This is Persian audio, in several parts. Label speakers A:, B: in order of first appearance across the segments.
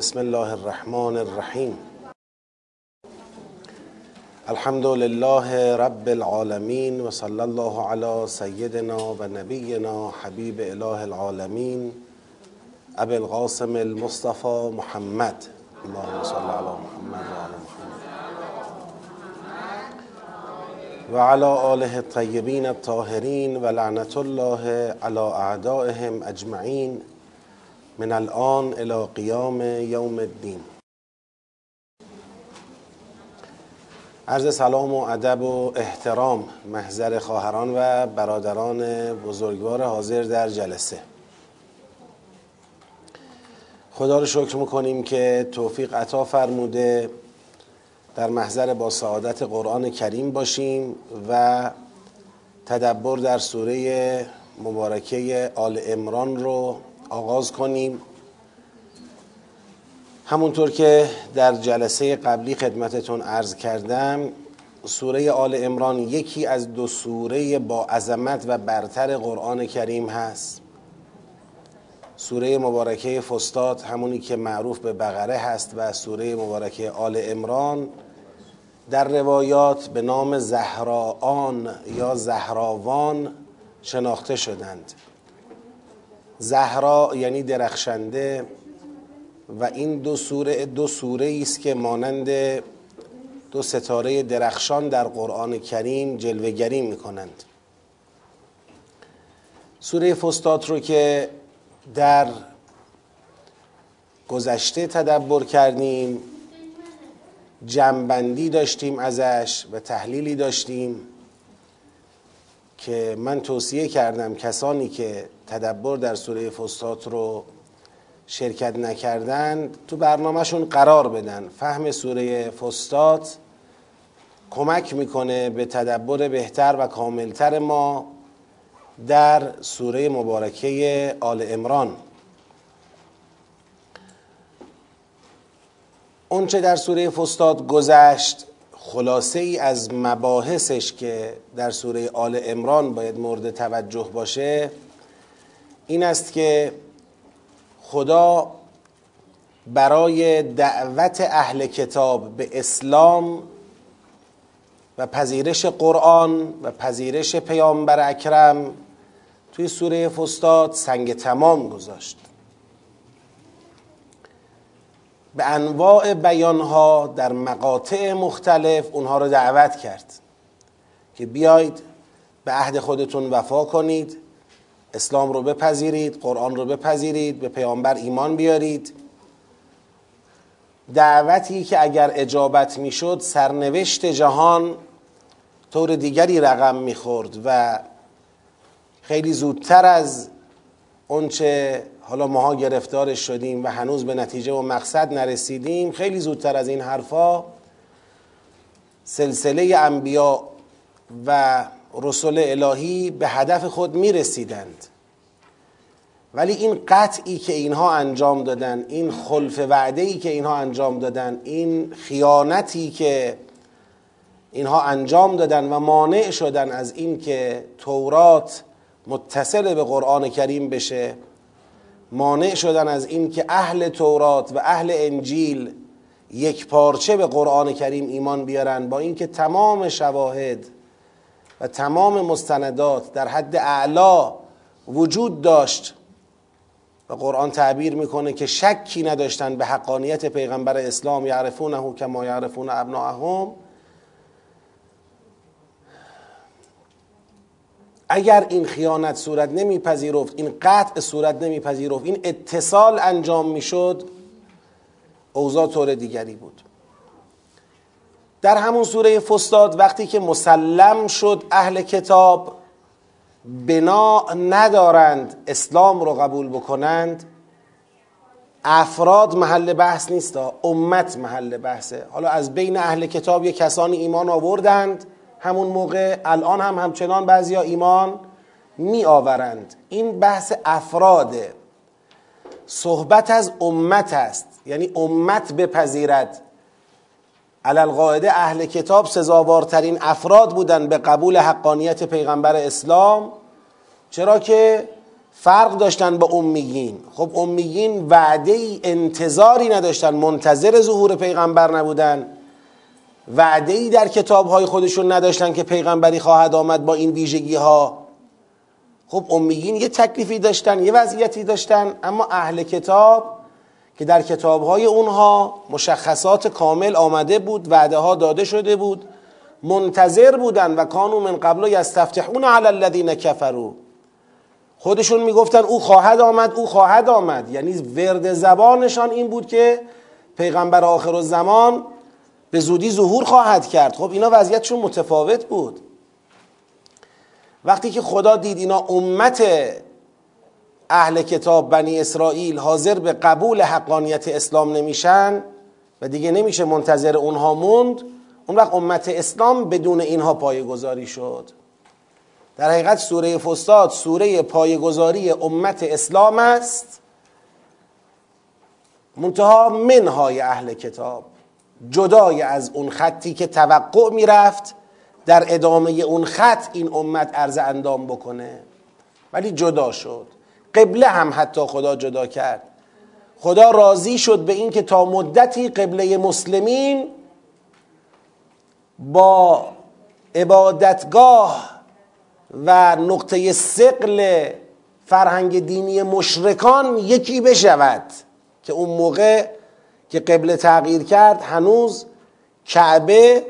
A: بسم الله الرحمن الرحیم. الحمد لله رب العالمین و صلی الله علی سیدنا و نبینا حبیب اله العالمین. ابی القاسم المصطفى محمد. اللهم صل علی محمد و علی محمد. و علی آله الطیبین الطاهرین و لعنت الله علی اعدائهم اجمعین. من الان الى قیام یوم الدین. عرض سلام و ادب و احترام محضر خواهران و برادران بزرگوار حاضر در جلسه. خدا رو شکر می‌کنیم که توفیق عطا فرموده در محضر با سعادت قرآن کریم باشیم و تدبر در سوره مبارکه آل امران رو آغاز کنیم. همونطور که در جلسه قبلی خدمتتون عرض کردم سوره آل امران یکی از دو سوره با عظمت و برتر قرآن کریم هست. سوره مبارکه فستاد همونی که معروف به بقره هست و سوره مبارکه آل امران در روایات به نام زهراان یا زهراوان شناخته شدند. زهرا یعنی درخشنده و این دو سوره دو سوره است که مانند دو ستاره درخشان در قرآن کریم جلوگری می کنند سوره فستات رو که در گذشته تدبر کردیم جنبندی داشتیم ازش و تحلیلی داشتیم که من توصیه کردم کسانی که تدبر در سوره فستات رو شرکت نکردند تو برنامهشون قرار بدن. فهم سوره فستات کمک می‌کنه به تدبر بهتر و کاملتر ما در سوره مبارکه آل امران اونچه در سوره فستاد گذشت خلاصه ای از مباحثش که در سوره آل امران باید مورد توجه باشه این است که خدا برای دعوت اهل کتاب به اسلام و پذیرش قرآن و پذیرش پیامبر اکرم توی سوره فستاد سنگ تمام گذاشت. به انواع بیانها در مقاطع مختلف اونها رو دعوت کرد که بیایید به عهد خودتون وفا کنید اسلام رو بپذیرید قرآن رو بپذیرید به پیامبر ایمان بیارید. دعوتی که اگر اجابت می‌شد سرنوشت جهان طور دیگری رقم می‌خورد و خیلی زودتر از اونچه حالا ماها گرفتارش شدیم و هنوز به نتیجه و مقصد نرسیدیم خیلی زودتر از این حرفا سلسله انبیا و رسول الهی به هدف خود می رسیدند ولی این قطعی که اینها انجام دادن این خلف وعده ای که اینها انجام دادن این خیانتی که اینها انجام دادن و مانع شدن از این که تورات متصل به قرآن کریم بشه مانع شدن از این که اهل تورات و اهل انجیل یک پارچه به قرآن کریم ایمان بیارن با اینکه تمام شواهد و تمام مستندات در حد اعلا وجود داشت. و قرآن تعبیر می‌کنه که شکی نداشتن به حقانیت پیغمبر اسلام یعرفونه کما یعرفون ابناءهم. اگر این خیانت صورت نمیپذیرفت این قطع صورت نمیپذیرفت این اتصال انجام می‌شد اوضاع طور دیگری بود. در همون سوره فستاد وقتی که مسلم شد اهل کتاب بنا ندارند اسلام رو قبول بکنند افراد محل بحث نیست امت محل بحثه. حالا از بین اهل کتاب یه کسانی ایمان آوردند همون موقع الان هم همچنان بعضیا ایمان می آورند این بحث افراده. صحبت از امت است. یعنی امت بپذیرد. علالقاعده اهل کتاب سزاوارترین افراد بودند به قبول حقانیت پیغمبر اسلام. چرا که فرق داشتن با امیین. خب امیین وعده ای انتظاری نداشتن منتظر ظهور پیغمبر نبودن. وعده ای در کتاب های خودشون نداشتن که پیغمبری خواهد آمد با این ویژگی ها خب امیین یه تکلیفی داشتن یه وضعیتی داشتن اما اهل کتاب که در کتاب های اونها مشخصات کامل آمده بود وعده ها داده شده بود منتظر بودن و کانو من قبل یستفتحون علی الذین کفروا. خودشون می‌گفتن او خواهد آمد او خواهد آمد. یعنی ورد زبانشان این بود که پیغمبر آخر الزمان به زودی ظهور خواهد کرد. خب اینا وضعیتشون متفاوت بود. وقتی که خدا دید اینا امت اهل کتاب بنی اسرائیل حاضر به قبول حقانیت اسلام نمیشن و دیگه نمیشه منتظر اونها موند اون وقت امت اسلام بدون اینها پایگذاری شد. در حقیقت سوره فستاد سوره پایگذاری امت اسلام است. منتها منهای اهل کتاب جدای از اون خطی که توقع می‌رفت در ادامه اون خط این امت عرض اندام بکنه. ولی جدا شد. قبله هم حتی خدا جدا کرد. خدا راضی شد به اینکه تا مدتی قبله مسلمین با عبادتگاه و نقطه سقل فرهنگ دینی مشرکان یکی بشود که اون موقع که قبله تغییر کرد هنوز کعبه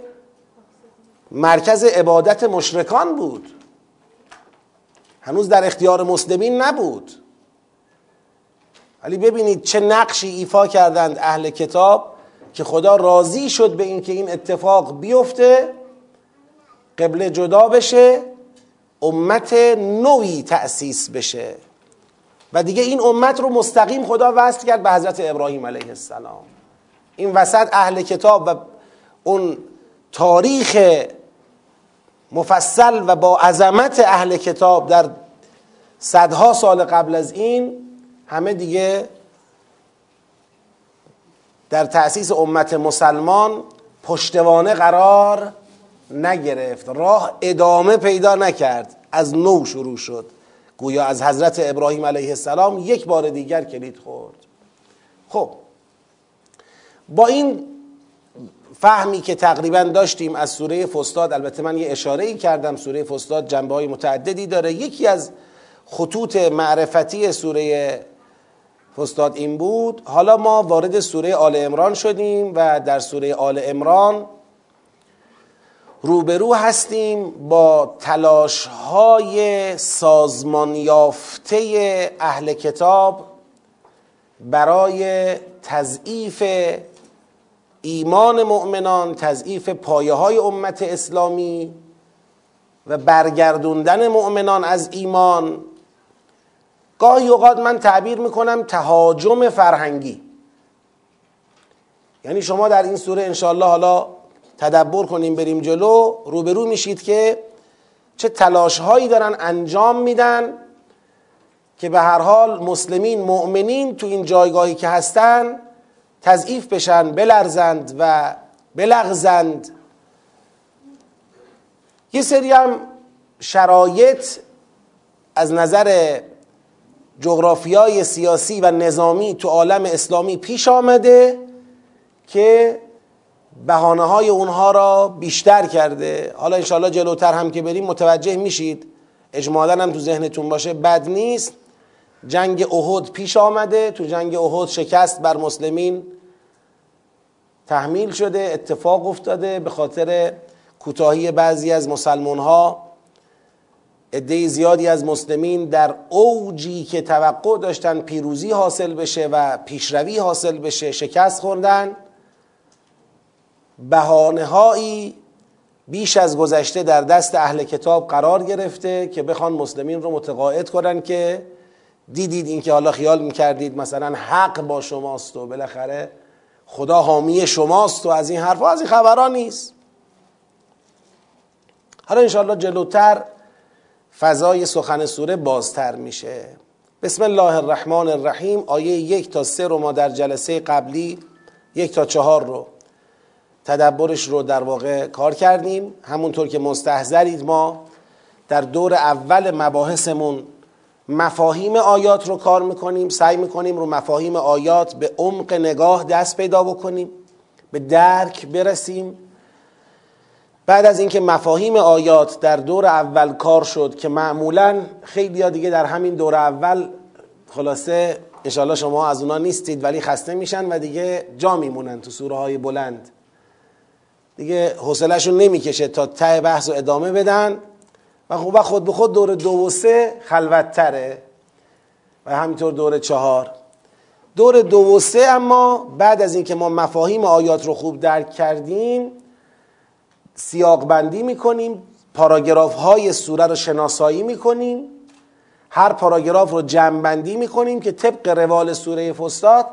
A: مرکز عبادت مشرکان بود. هنوز در اختیار مسلمین نبود. ولی ببینید چه نقشی ایفا کردند اهل کتاب که خدا راضی شد به اینکه این اتفاق بیفته قبله جدا بشه امت نوی تأسیس بشه. و دیگه این امت رو مستقیم خدا وصل کرد به حضرت ابراهیم علیه السلام. این وسط اهل کتاب و اون تاریخ مفصل و با عظمت اهل کتاب در صدها سال قبل از این همه دیگه در تأسیس امت مسلمان پشتوانه قرار نگرفت. راه ادامه پیدا نکرد. از نو شروع شد. گویا از حضرت ابراهیم علیه السلام یک بار دیگر کلید خورد. خب با این فهمی که تقریبا داشتیم از سوره فستاد البته من یه اشاره ای کردم سوره فستاد جنبه های متعددی داره. یکی از خطوط معرفتی سوره فستاد این بود حالا ما وارد سوره آل امران شدیم و در سوره آل امران روبرو هستیم با تلاش های سازمان اهل کتاب برای تضعیف ایمان مؤمنان تضعیف پایه های امت اسلامی و برگردوندن مؤمنان از ایمان. گاهی اوقات من تعبیر می‌کنم تهاجم فرهنگی. یعنی شما در این سوره انشاءالله حالا تدبر کنیم بریم جلو روبرو میشید که چه تلاش هایی دارن انجام میدن که به هر حال مسلمین مؤمنین تو این جایگاهی که هستن تضعیف بشن بلرزند و بلغزند. یه سری هم شرایط از نظر جغرافیای سیاسی و نظامی تو عالم اسلامی پیش آمده که بهانه های اونها را بیشتر کرده. حالا انشاءالله جلوتر هم که بریم متوجه میشید. اجمالا هم تو ذهنتون باشه بد نیست. جنگ احد پیش آمده. تو جنگ احد شکست بر مسلمین تحمیل شده اتفاق افتاده به خاطر کوتاهی بعضی از مسلمان ها عده زیادی از مسلمین در اوجی که توقع داشتن پیروزی حاصل بشه و پیشروی حاصل بشه شکست خوردن. بهانه هایی بیش از گذشته در دست اهل کتاب قرار گرفته که بخوان مسلمین رو متقاعد کنن که دیدید این که حالا خیال می‌کردید مثلا حق با شماست و بالاخره خدا حامی شماست و از این حرفها از این خبرها نیست. حالا انشاءالله جلوتر فضای سخن سوره بازتر میشه. بسم الله الرحمن الرحیم آیه یک تا سه رو ما در جلسه قبلی یک تا چهار رو تدبرش رو در واقع کار کردیم. همونطور که مستحضرید ما در دور اول مباحثمون مفاهیم آیات رو کار می‌کنیم سعی می‌کنیم رو مفاهیم آیات به عمق نگاه دست پیدا بکنیم به درک برسیم. بعد از اینکه مفاهیم آیات در دور اول کار شد که معمولا خیلی دیگه در همین دور اول خلاصه انشالله شما از اونا نیستید ولی خسته میشن و دیگه جا میمونن تو سوره های بلند. دیگه حوصلهشون نمی‌کشه تا ته بحث و ادامه بدن. و خب خود به خود دور دو و سه خلوتتره و همینطور دور چهار. دور دو و سه اما بعد از اینکه ما مفاهیم آیات رو خوب درک کردیم سیاق بندی می‌کنیم پاراگراف های سوره رو شناسایی می‌کنیم هر پاراگراف رو جمع بندی می‌کنیم که طبق روال سوره فستاد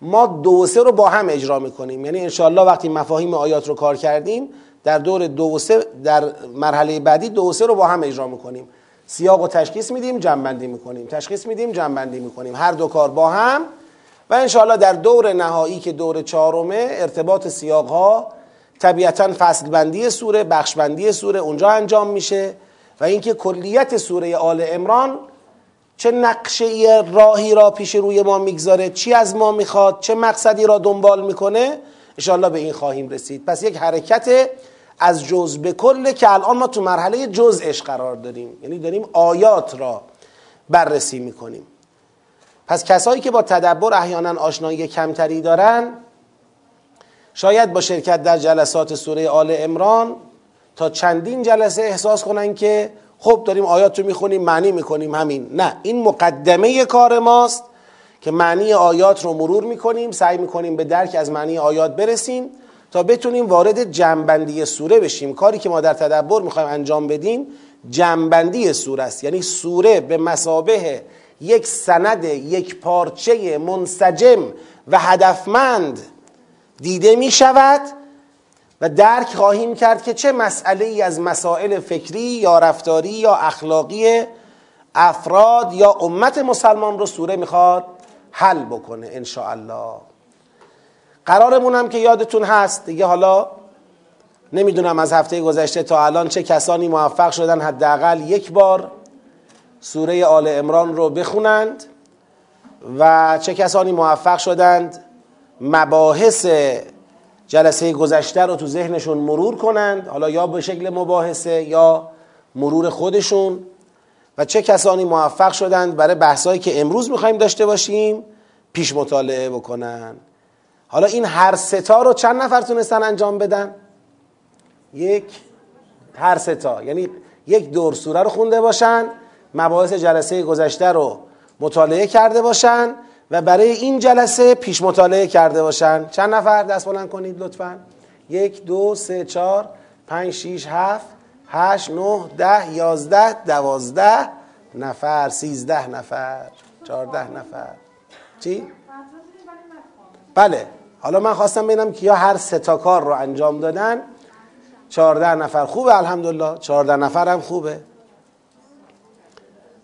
A: ما دو و سه رو با هم اجرا می‌کنیم. یعنی انشاءالله وقتی مفاهیم آیات رو کار کردیم در دور دو و سه در مرحله بعدی دو و سه رو با هم اجرا می‌کنیم. سیاق و تشخیص میدیم جمع بندی می‌کنیم. تشخیص میدیم جمع بندی می‌کنیم. هر دو کار با هم. و انشاءالله در دور نهایی که دور چهارمه ارتباط سیاق ها طبیعتا فصل بندی سوره بخش بندی سوره اونجا انجام میشه. و اینکه کلیت سوره آل امران چه نقشه راهی را پیش روی ما می‌گذاره چی از ما می‌خواد چه مقصدی را دنبال می‌کنه انشاءالله به این خواهیم رسید. پس یک حرکت از جز به کله که الان ما تو مرحله جزش قرار داریم. یعنی داریم آیات را بررسی می‌کنیم. پس کسایی که با تدبر احیانا آشنایی کمتری دارن شاید با شرکت در جلسات سوره آل امران تا چندین جلسه احساس کنن که خب داریم آیات رو می‌خونیم معنی می‌کنیم همین. نه این مقدمه کار ماست که معنی آیات رو مرور می‌کنیم سعی می‌کنیم به درک از معنی آیات برسیم. تا بتونیم وارد جنبندی سوره بشیم. کاری که ما در تدبر می‌خوایم انجام بدیم جنبندی سوره است. یعنی سوره به مسابه یک سند یک پارچه منسجم و هدفمند دیده می شود و درک خواهیم کرد که چه مسئله ای از مسائل فکری یا رفتاری یا اخلاقی افراد یا امت مسلمان رو سوره می‌خواد حل بکنه ان الله قرارمون هم که یادتون هست. دیگه حالا نمی‌دونم از هفته گذشته تا الان چه کسانی موفق شدن حداقل یک بار سوره آل امران رو بخونند و چه کسانی موفق شدند مباحث جلسه گذشته رو تو ذهنشون مرور کنند. حالا یا به شکل مباحثه یا مرور خودشون. و چه کسانی موفق شدند برای بحثایی که امروز می‌خوایم داشته باشیم پیش مطالعه بکنن. حالا این هر ستا رو چند نفر تونستن انجام بدن؟ یک هر ستا یعنی یک دور سوره رو خونده باشن مباحث جلسه گذشته رو مطالعه کرده باشن و برای این جلسه پیش مطالعه کرده باشن. چند نفر؟ دست بلند کنید لطفا. یک دو سه چهار پنج شیش هفت هشت نه ده یازده دوازده نفر سیزده نفر چهارده نفر. چی؟ بله. حالا من خواستم ببینم که یا هر سه تا کار رو انجام دادن. چهارده نفر خوبه الحمدلله. چهارده نفر هم خوبه.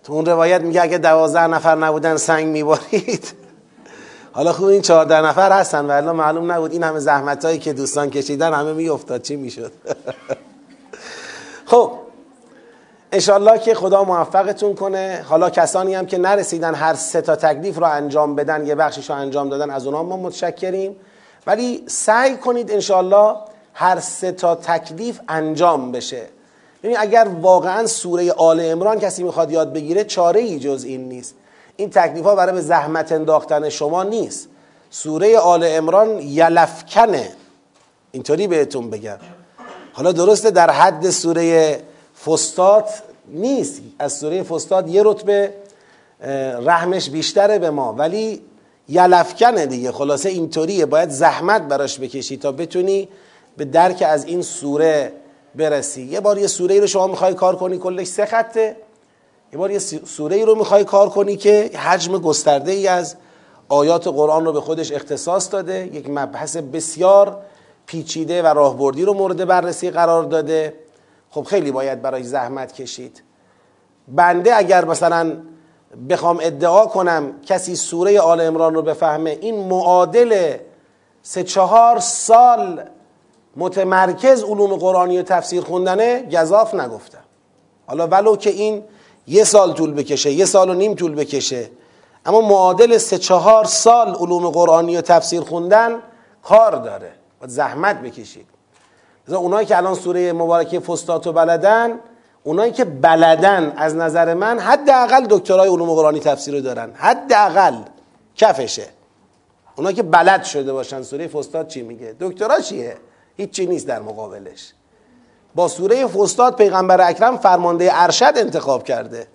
A: تو اون روایت میگه اگه دوازده نفر نبودن سنگ میبارید حالا خوب این چهارده نفر هستن ولی معلوم نبود. این همه زحمت هایی که دوستان کشیدن همه میافتاد. چی می‌شد؟ خب. انشالله که خدا موفقتون کنه. حالا کسانی هم که نرسیدن هر سه تا تکلیف رو انجام بدن یه بخشش رو انجام دادن از اونا ما متشکریم. ولی سعی کنید انشالله هر سه تا تکلیف انجام بشه. ببین اگر واقعا سوره آل امران کسی می‌خواد یاد بگیره چاره ای جز این نیست. این تکلیف ها برای به زحمت انداختن شما نیست. سوره آل امران یلفکنه. اینطوری بهتون بگم. حالا درسته در حد سوره فستاد نیست. از سوره فستاد یه رتبه رحمش بیشتره به ما. ولی یلفکنه دیگه. خلاصه اینطوریه. باید زحمت براش بکشی تا بتونی به درک از این سوره برسی. یه بار یه سوره ای رو شما می‌خوای کار کنی کلش سه خطه. یه بار یه سوره ای رو می‌خوای کار کنی که حجم گسترده ای از آیات قرآن رو به خودش اختصاص داده یک مبحث بسیار پیچیده و راهبردی رو مورد بررسی قرار داده. خب خیلی باید برای زحمت کشید. بنده اگر مثلا بخوام ادعا کنم کسی سوره آل امران رو بفهمه. این معادل سه چهار سال متمرکز علوم قرآنی و تفسیر خوندنه گذاف نگفتم حالا ولو که این یه سال طول بکشه یه سال و نیم طول بکشه. اما معادل سه چهار سال علوم قرآنی و تفسیر خوندن کار داره. باید زحمت بکشید. اونایی که الان سوره مبارکه فستاتو بلدن اونایی که بلدن از نظر من حداقل دکترای علوم قرآنی تفسیر رو دارن. حداقل. کفشه. اونایی که بلد شده باشن. سوره فستاد چی میگه؟ دکترا چیه؟ هیچی نیست در مقابلش. با سوره فستاد پیغمبر اکرم فرمانده ارشد انتخاب کرده.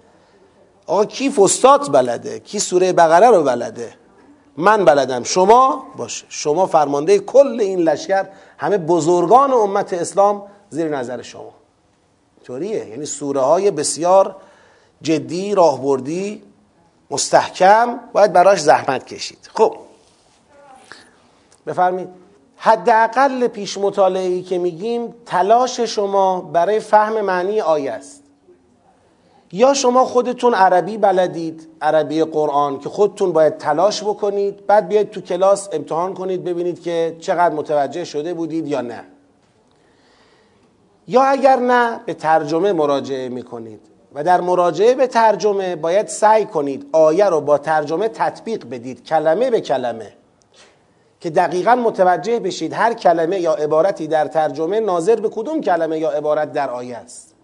A: آقا کی فستاد بلده؟ کی سوره بقره رو بلده؟ من بلدم. شما؟ باشه. شما فرمانده کل این لشکر همه بزرگان امت اسلام زیر نظر شما. طوریه یعنی سوره های بسیار جدی راهبردی مستحکم باید براش زحمت کشید. خب. بفرمید حداقل پیش مطالعه ای که میگیم تلاش شما برای فهم معنی آیه است. یا شما خودتون عربی بلدید عربی قرآن که خودتون باید تلاش بکنید بعد بیاید تو کلاس امتحان کنید ببینید که چقدر متوجه شده بودید یا نه. یا اگر نه به ترجمه مراجعه می‌کنید. و در مراجعه به ترجمه باید سعی کنید آیه رو با ترجمه تطبیق بدید کلمه به کلمه. که دقیقا متوجه بشید هر کلمه یا عبارتی در ترجمه ناظر به کدوم کلمه یا عبارت در آیه است.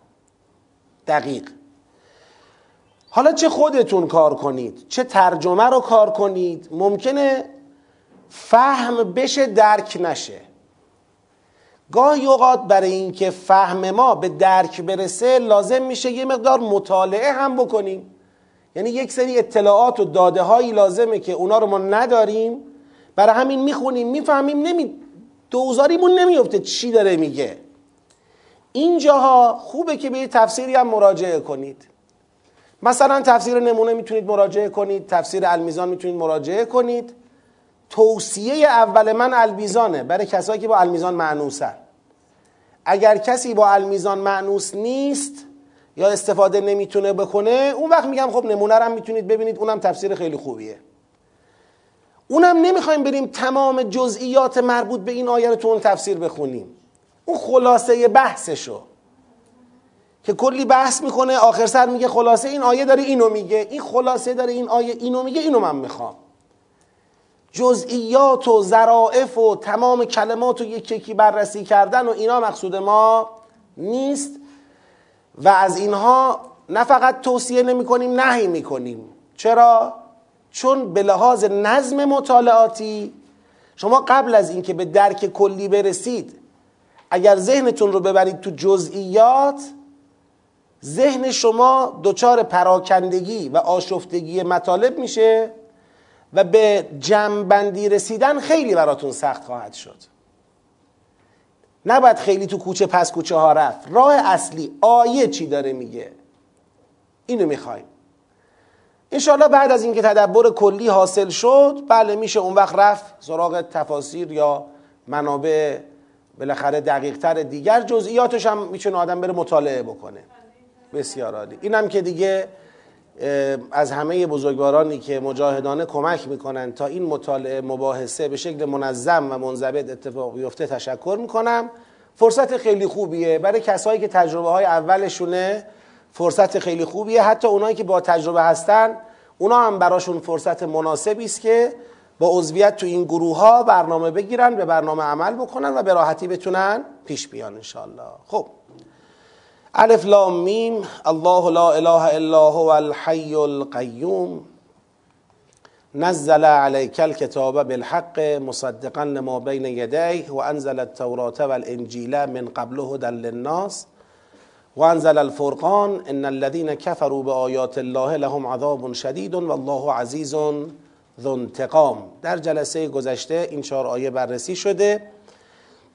A: دقیق. حالا چه خودتون کار کنید؟ چه ترجمه رو کار کنید؟ ممکنه فهم بشه درک نشه. گاهی اوقات برای اینکه فهم ما به درک برسه لازم میشه یه مقدار مطالعه هم بکنیم. یعنی یک سری اطلاعات و داده هایی لازمه که اونا رو ما نداریم. برای همین می‌خونیم می‌فهمیم نمی دوزاریمون نمیفته چی داره میگه. اینجاها خوبه که به یه تفسیری هم مراجعه کنید. مثلا تفسیر نمونه می‌تونید مراجعه کنید تفسیر المیزان می‌تونید مراجعه کنید. توصیه اول من المیزانه برای کسایی که با المیزان معنوسن. اگر کسی با المیزان معنوس نیست یا استفاده نمی‌تونه بکنه اون وقت میگم خب نمونه هم می‌تونید ببینید اونم تفسیر خیلی خوبیه. اونم نمی‌خوایم بریم تمام جزئیات مربوط به این آیه رو تو اون تفسیر بخونیم. اون خلاصه بحثشو که کلی بحث می‌کنه آخر سر میگه خلاصه این آیه داره اینو میگه. این خلاصه داره این آیه اینو میگه اینو من می‌خوام. جزئیات و ظرائف و تمام کلمات رو یک یکی بررسی کردن و اینا مقصود ما نیست. و از اینها نه فقط توصیه نمی کنیم نهی می کنیم. چرا؟ چون به لحاظ نظم مطالعاتی شما قبل از اینکه به درک کلی برسید اگر ذهنتون رو ببرید تو جزئیات ذهن شما دچار پراکندگی و آشفتگی مطالب میشه. و به جمعبندی رسیدن خیلی براتون سخت خواهد شد. نباید خیلی تو کوچه پس کوچه ها رفت. راه اصلی آیه چی داره میگه؟ اینو می‌خوایم. انشالله بعد از اینکه تدبر کلی حاصل شد بله میشه اون وقت رفت سراغ تفاسیر یا منابع بالاخره دقیق تر دیگر. جزئیاتش هم می‌تونه آدم بره مطالعه بکنه. بسیار عالی. اینم که دیگه از همه بزرگوارانی که مجاهدانه کمک می‌کنن تا این مطالعه مباحثه به شکل منظم و منضبط اتفاق بیفته تشکر می‌کنم. فرصت خیلی خوبیه. برای کسایی که تجربه های اولشونه فرصت خیلی خوبیه. حتی اونایی که با تجربه هستن اونا هم براشون فرصت مناسبی است که با عضویت تو این گروه ها برنامه بگیرن به برنامه عمل بکنن و به راحتی بتونن پیش بیان انشالله خب. الف لام میم. الله لا اله الا هو الحي القيوم نزل عليك الكتاب بالحق مصدقا لما بين يديه وانزل التوراة والانجيل من قبل هدى للناس وانزل الفرقان ان الذين كفروا بآيات الله لهم عذاب شدید والله عزیز ذو انتقام. در جلسه گذشته این چهار آیه بررسی شده.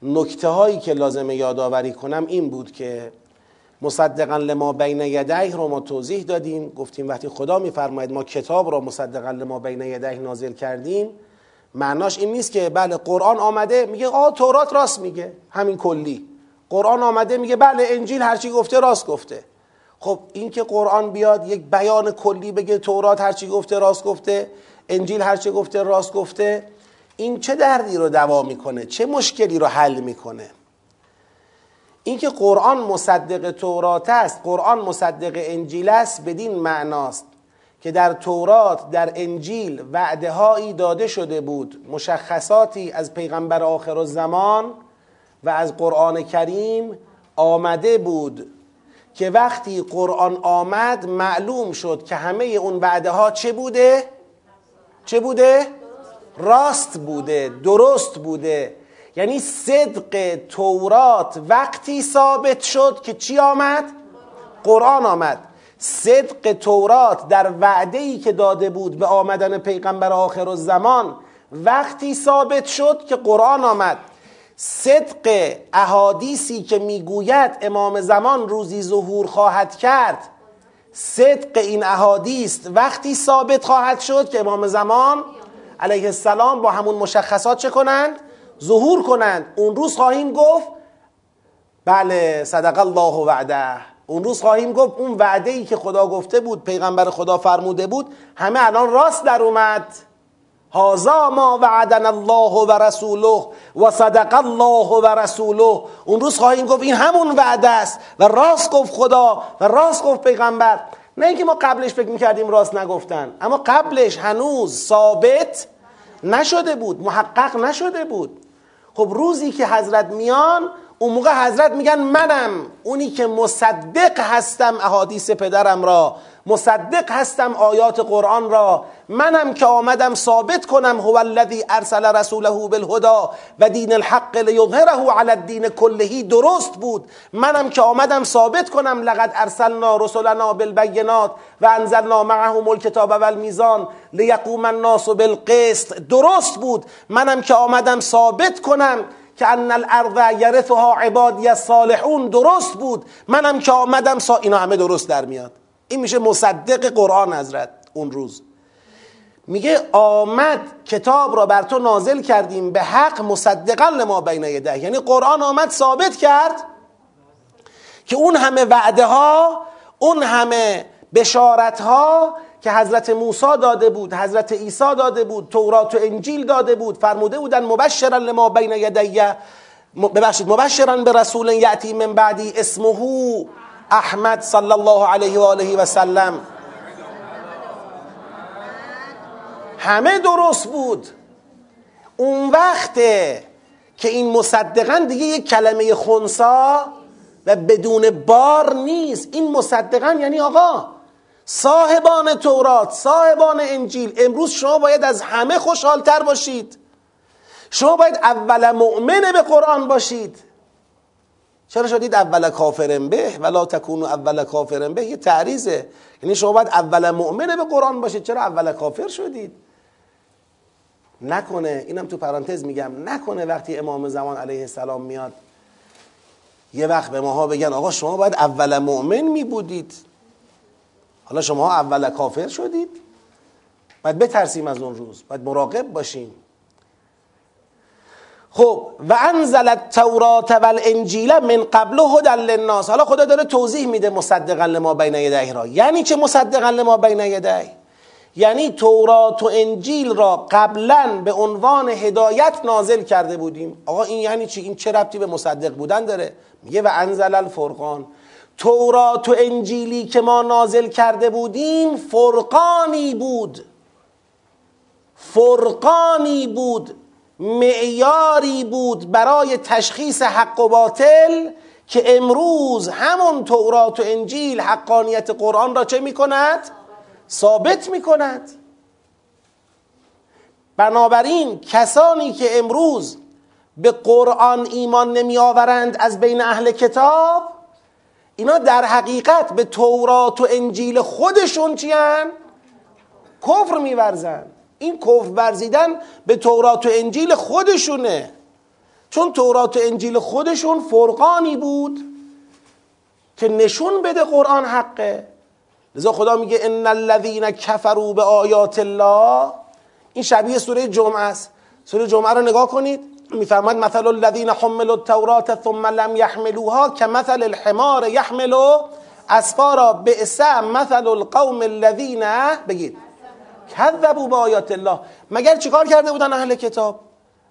A: نکته هایی که لازمه یادآوری کنم این بود که مصدقا لما بین یدیه رو ما توضیح دادیم. گفتیم وقتی خدا میفرماید ما کتاب را مصدقا لما بین یدیه نازل کردیم معناش این نیست که بله قرآن آمده میگه آ تورات راست میگه همین کلی. قرآن آمده میگه بله انجیل هرچی گفته راست گفته. خب این که قرآن بیاد یک بیان کلی بگه تورات هرچی گفته راست گفته انجیل هرچی گفته راست گفته این چه دردی رو دوا می‌کنه؟ چه مشکلی رو حل می‌کنه؟ اینکه قرآن مصدق تورات است قرآن مصدق انجیل است بدین معناست که در تورات در انجیل وعده هایی داده شده بود مشخصاتی از پیغمبر آخر الزمان و از قرآن کریم آمده بود که وقتی قرآن آمد معلوم شد که همه اون وعده ها چه بوده؟ چه بوده؟ راست بوده درست بوده یعنی صدق تورات وقتی ثابت شد که چی آمد؟ قرآن آمد صدق تورات در وعده ای که داده بود به آمدن پیغمبر آخر الزمان وقتی ثابت شد که قرآن آمد صدق احادیثی که می‌گوید امام زمان روزی ظهور خواهد کرد صدق این احادیث وقتی ثابت خواهد شد که امام زمان علیه السلام با همون مشخصات چه کنند؟ ظهور کنند. اون روز خواهیم گفت بله صدق الله وعده. اون روز خواهیم گفت اون وعده ای که خدا گفته بود پیغمبر خدا فرموده بود همه الان راست در اومد. هازا ما وعدنا الله و رسوله و صدق الله و رسوله. اون روز خواهیم گفت این همون وعده است. و راست گفت خدا و راست گفت پیغمبر. نه اینکه ما قبلش فکر می‌کردیم راست نگفتن اما قبلش هنوز ثابت نشده بود محقق نشده بود. خب روزی که حضرت میان اون موقع حضرت میگن منم اونی که مصدق هستم احادیث پدرم را مصدق هستم آیات قرآن را منم که آمدم ثابت کنم هو الذی ارسل رسوله بالهدا و دین الحق لیظهره علی الدین کلهی درست بود. منم که آمدم ثابت کنم لقد ارسلنا رسلنا بالبینات و انزلنا معهم الکتاب و المیزان لیقوم الناس بالقسط. درست بود. منم که آمدم ثابت کنم که ان الارض یرثها عبادی الصالحون درست بود. منم که آمدم سا اینا همه درست در میاد. این میشه مصدق قرآن حضرت اون روز. میگه آمد کتاب را بر تو نازل کردیم. به حق مصدقا لما بین یده یعنی قرآن آمد ثابت کرد که اون همه وعده ها اون همه بشارت ها که حضرت موسی داده بود حضرت عیسی داده بود تورات و انجیل داده بود فرموده بودن مبشرا لما بین یدیه ببخشید مبشرا به رسول یعتی من بعدی اسمه احمد صلی الله علیه و آله و سلم. همه درست بود. اون وقته که این مصدقا دیگه یک کلمه خونسا و بدون بار نیست. این مصدقا یعنی آقا صاحبان تورات صاحبان انجیل امروز شما باید از همه خوشحالتر باشید. شما باید اول مؤمن به قرآن باشید. چرا شدید اول کافرن به؟ ولا تکونو اول کافرن به یه تعریزه یعنی شما باید اول مؤمن به قرآن باشید. چرا اول کافر شدید؟ نکنه اینم تو پرانتز میگم نکنه وقتی امام زمان علیه السلام میاد یه وقت به ماها بگن آقا شما باید اول مؤمن می بودید حالا شما اول کافر شدید باید بترسیم از اون روز باید مراقب باشیم. خب و انزل التورات والانجیل من قبل هدى للناس. حالا خدا داره توضیح میده مصدقا لما بین یدیه را. یعنی چه مصدقا لما بین یدیه؟ یعنی تورات و انجیل را قبلا به عنوان هدایت نازل کرده بودیم. آقا این یعنی چی؟ این چه ربطی به مصدق بودن داره؟ میگه و انزل الفرقان. تورات و انجیلی که ما نازل کرده بودیم فرقانی بود فرقانی بود معیاری بود برای تشخیص حق و باطل که امروز همون تورات و انجیل حقانیت قرآن را چه می کند؟ ثابت می کند بنابراین کسانی که امروز به قرآن ایمان نمی آورند از بین اهل کتاب اینا در حقیقت به تورات و انجیل خودشون چیان؟ کفر میورزند این کفر ورزیدن به تورات و انجیل خودشونه. چون تورات و انجیل خودشون فرقانی بود که نشون بده قرآن حقه. لذا خدا میگه ان الذین کفروا به آیات الله. این شبیه سوره جمعه است. سوره جمعه رو نگاه کنید. میفرماد مثل الذین حملوا التوراة ثم لم يحملوها كمثل الحمار يحمل اسفارا بئس مثل القوم الذین بگید. کذبوا با آیات الله. مگر چیکار کرده بودن اهل کتاب؟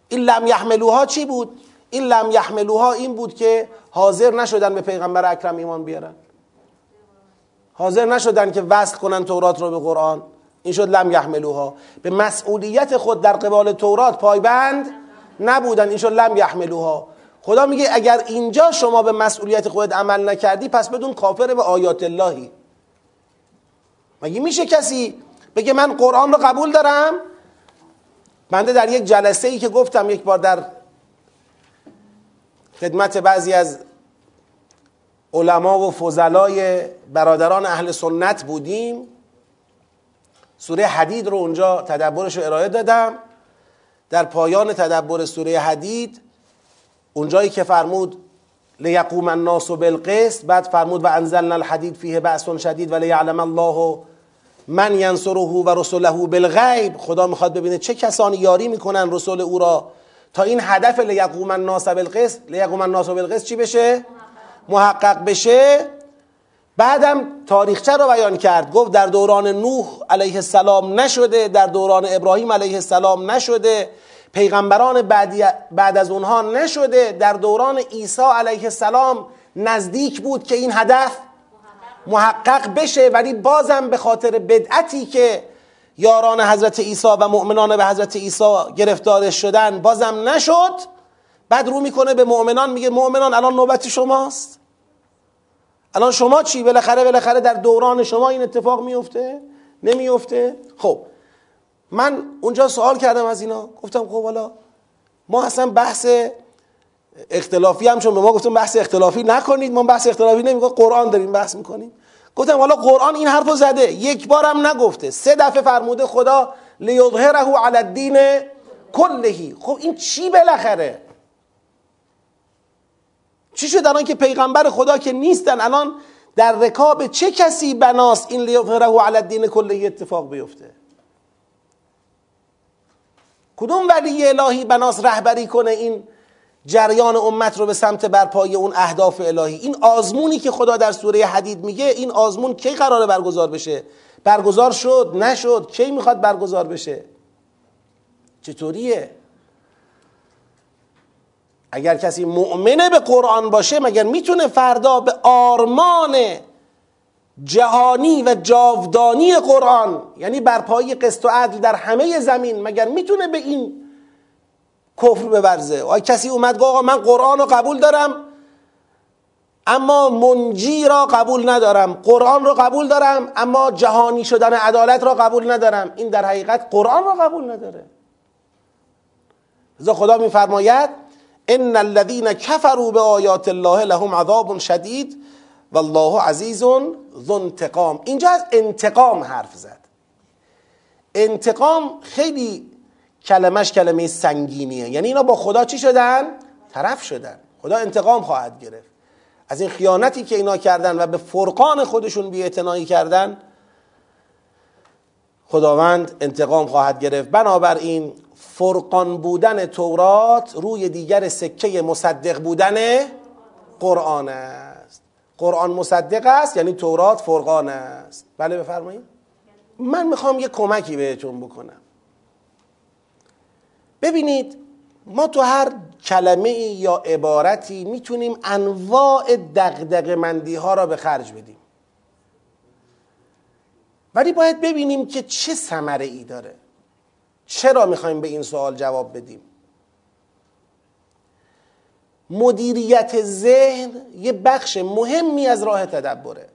A: این لم یحملوها چی بود؟ این لم یحملوها این بود که حاضر نشدن به پیغمبر اکرم ایمان بیارن. حاضر نشدن که وصل کنن تورات رو به قرآن. این شد لم یحملوها. به مسئولیت خود در قبال تورات پایبند. نبودن شد لم یحملوها. خدا میگه اگر اینجا شما به مسئولیت خودت عمل نکردی پس بدون کافر به آیات اللهی. مگه میشه کسی بگه من قرآن رو قبول دارم؟ بنده در یک جلسه ای که گفتم یک بار در خدمت بعضی از علما و فضلای برادران اهل سنت بودیم. سوره حدید رو اونجا تدبرش رو ارائه دادم. در پایان تدبر سوره حدید اونجایی که فرمود لیقوم الناس بالقسط بعد فرمود و انزلنا الحدید فیه بأس شدید و لیعلم الله من ینصره و رسوله بالغیب. خدا می‌خواد ببینه چه کسانی یاری می‌کنن رسول او را تا این هدف لیقوم الناس بالقسط. لیقوم الناس بالقسط چی بشه؟ محقق بشه. بعدم تاریخچه رو بیان کرد. گفت در دوران نوح علیه السلام نشده در دوران ابراهیم علیه السلام نشده. پیغمبران بعد از اونها نشده. در دوران عیسی علیه السلام نزدیک بود که این هدف محقق بشه. ولی بازم به خاطر بدعتی که یاران حضرت عیسی و مؤمنان به حضرت عیسی گرفتارش شدن بازم نشد. بعد رو می‌کنه به مؤمنان میگه مؤمنان الان نوبت شماست. الان شما چی؟ بالاخره بالاخره در دوران شما این اتفاق میفته نمیفته خب. من اونجا سوال کردم از اینا. گفتم خب حالا ما اصلا بحث اختلافی هم چون به ما گفتم بحث اختلافی نکنید. ما بحث اختلافی نمیگه قرآن داریم بحث می‌کنیم. گفتم حالا قرآن این حرفو زده. یک بارم نگفته. سه دفعه فرموده خدا لیظهره علی الدین کلهی. خب این چی بالاخره؟ چی شد الان که پیغمبر خدا که نیستن؟ الان در رکاب چه کسی بناست این لیظهره علی الدین کلهی اتفاق بیفته؟ کدوم ولی الهی بناس رهبری کنه این جریان امت رو به سمت برپایی اون اهداف الهی؟ این آزمونی که خدا در سوره حدید میگه این آزمون کی قراره برگزار بشه؟ برگزار شد نشد کی می‌خواد برگزار بشه؟ چطوریه؟ اگر کسی مؤمنه به قرآن باشه مگر می‌تونه فردا به آرمان جهانی و جاودانی قرآن یعنی برپایی قسط و عدل در همه زمین مگر می‌تونه به این کفر بورزه؟ آیا کسی اومد گفت من قرآن رو قبول دارم اما منجی را قبول ندارم قرآن رو قبول دارم اما جهانی شدن عدالت را قبول ندارم. این در حقیقت قرآن را قبول نداره. لذا خدا میفرماید ان الذين كفروا بآیات الله لهم عذاب شدید والله عزیز ذو انتقام اینجا از انتقام حرف زد. انتقام خیلی کلمش کلمه سنگینیه. یعنی اینا با خدا چی شدن؟ طرف شدن. خدا انتقام خواهد گرفت. از این خیانتی که اینا کردن و به فرقان خودشون بیاعتنایی کردن خداوند انتقام خواهد گرفت. بنابراین فرقان بودن تورات روی دیگر سکه مصدق بودن قرآن است. قرآن مصدق است یعنی تورات فرقان است. بله بفرمایید. من می‌خوام یه کمکی بهتون بکنم. ببینید ما تو هر کلمه یا عبارتی می‌تونیم انواع دقدق مندی ها را به خرج بدیم. ولی باید ببینیم که چه ثمره ای داره. چرا می‌خوایم به این سوال جواب بدیم؟ مدیریت ذهن یه بخش مهمی از راه تدبره.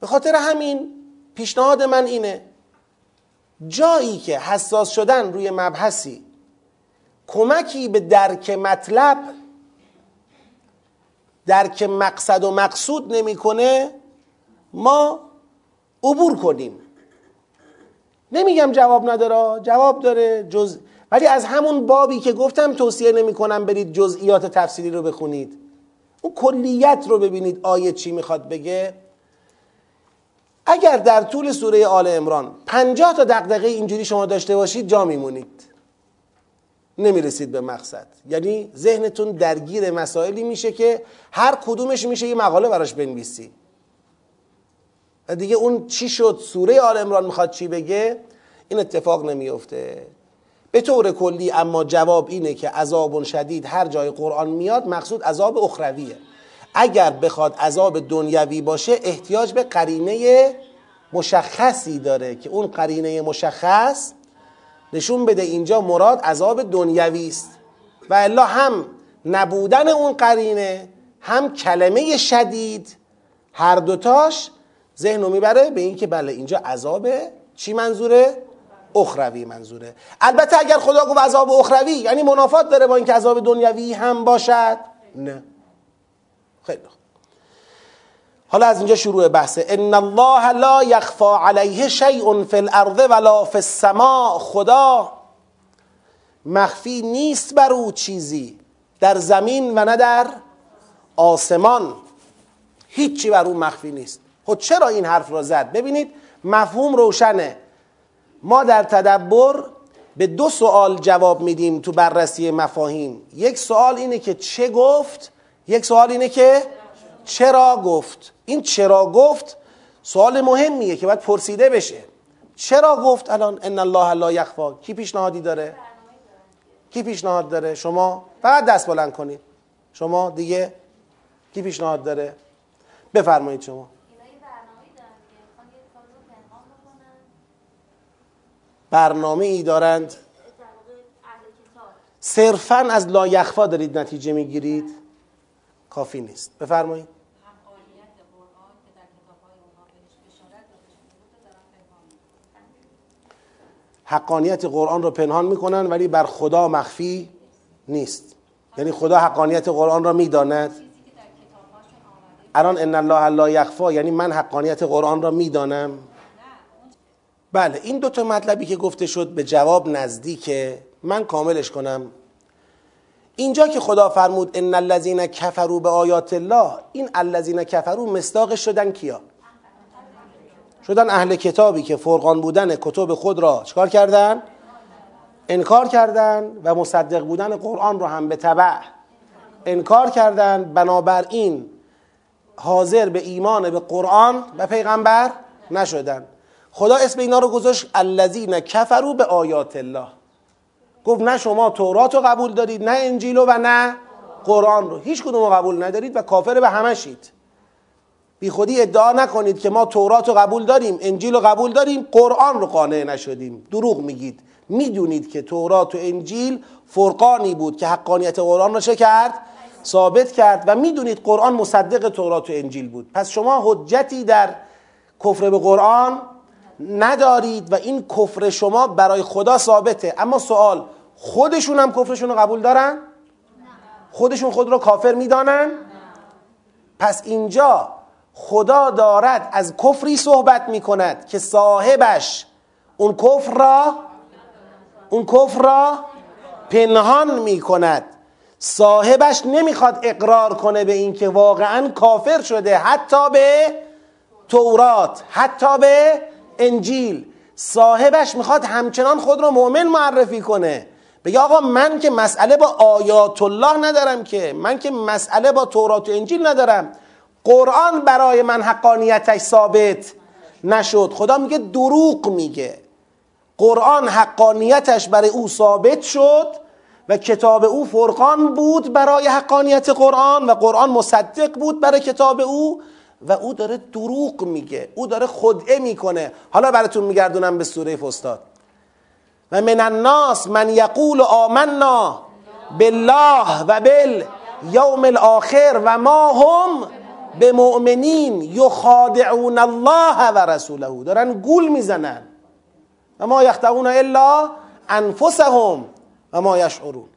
A: به خاطر همین پیشنهاد من اینه جایی که حساس شدن روی مبحثی کمکی به درک مطلب درک مقصد و مقصود نمی‌کنه ما عبور کنیم. نمیگم جواب نداره جواب داره جز ولی از همون بابی که گفتم توصیه نمی کنم برید جزئیات تفسیری رو بخونید. اون کلیت رو ببینید آیه چی می‌خواد بگه. اگر در طول سوره آل امران پنجاه تا دقدقه اینجوری شما داشته باشید جا میمونید. نمی‌رسید به مقصد. یعنی ذهنتون درگیر مسائلی میشه که هر کدومش میشه یه مقاله براش بنویسی دیگه اون چی شد؟ سوره آل امران می‌خواد چی بگه؟ این اتفاق نمیفته به طور کلی اما جواب اینه که عذاب شدید هر جای قرآن میاد مقصود عذاب اخرویه. اگر بخواد عذاب دنیوی باشه احتیاج به قرینه مشخصی داره که اون قرینه مشخص نشون بده اینجا مراد عذاب دنیوی است. و الا هم نبودن اون قرینه هم کلمه شدید هر دوتاش ذهن رو می‌بره به اینکه بله اینجا عذاب چی منظوره؟ اخروی منظوره. البته اگر خدا گفت عذاب اخروی یعنی منافات داره با اینکه عذاب دنیوی هم باشد؟ نه. خیلی حالا از اینجا شروع بحثه ان الله لا یخفا علیه شیء فی الارض ولا فی السماء خدا مخفی نیست بر او چیزی در زمین و نه در آسمان. هیچی بر او مخفی نیست. خب چرا این حرف را زد؟ ببینید مفهوم روشنه. ما در تدبر به دو سوال جواب میدیم تو بررسی مفاهیم. یک سوال اینه که چه گفت؟ یک سوال اینه که چرا گفت؟ این چرا گفت سوال مهمیه که باید پرسیده بشه. چرا گفت الان ان الله لا یخفا؟ کی پیشنهادی داره؟ کی پیشنهاد داره؟ شما فقط دست بلند کنید. شما دیگه کی پیشنهاد داره؟ بفرمایید شما. برنامه ای دارند. صرفا از لایخفا دارید نتیجه می‌گیرید. کافی نیست. بفرمایید. حقانیت قرآن رو پنهان می‌کنن ولی بر خدا مخفی نیست. یعنی خدا حقانیت قرآن را می‌داند. الان ان الله لا یخفا یعنی من حقانیت قرآن را می‌دانم. بله این دو تا مطلبی که گفته شد به جواب نزدیکه من کاملش کنم. اینجا که خدا فرمود ان الذين کفروا به آیات الله. این الذين کفروا مصداقش شدن کیا؟ شدن اهل کتابی که فرقان بودن کتب خود را چکار کردن؟ انکار کردن و مصدق بودن قرآن رو هم به تبع. انکار کردن بنابراین حاضر به ایمان به قرآن و پیغمبر نشدن. خدا اسم اینا رو گذاشت الذین کفروا به آیات الله. گفت نه شما تورات رو قبول دارید نه انجیل و نه قرآن رو. هیچ کدوم رو قبول ندارید و کافر به همه شید. بی خودی ادعا نکنید که ما تورات رو قبول داریم انجیل رو قبول داریم قرآن رو قانع نشدیم. دروغ میگید. می‌دونید که تورات و انجیل فرقانی بود که حقانیت قرآن رو چه کرد؟ ثابت کرد و می‌دونید قرآن مصدق تورات و انجیل بود. پس شما حجتی در کفر به قرآن ندارید و این کفر شما برای خدا ثابته اما سوال خودشون هم کفرشون رو قبول دارن؟ خودشون خود رو کافر می‌دانن؟ پس اینجا خدا دارد از کفری صحبت می کند که صاحبش اون کفر را اون کفر را پنهان می کند صاحبش نمی‌خواد اقرار کنه به اینکه واقعا کافر شده حتی به تورات حتی به انجیل صاحبش می‌خواد همچنان خود رو مؤمن معرفی کنه. بگه آقا من که مسئله با آیات الله ندارم که من که مسئله با تورات و انجیل ندارم. قرآن برای من حقانیتش ثابت نشد. خدا میگه دروغ میگه. قرآن حقانیتش برای او ثابت شد و کتاب او فرقان بود برای حقانیت قرآن و قرآن مصدق بود برای کتاب او. و او داره دروغ میگه. او داره خدعه می‌کنه. حالا براتون میگردونم به سوره فستاد و من الناس من یقول آمنا بالله و بال یوم الاخر و ما هم به مؤمنین یخادعون الله و رسوله. دارن گول می‌زنن. و ما یخدعون الا انفسهم و ما یشعرون.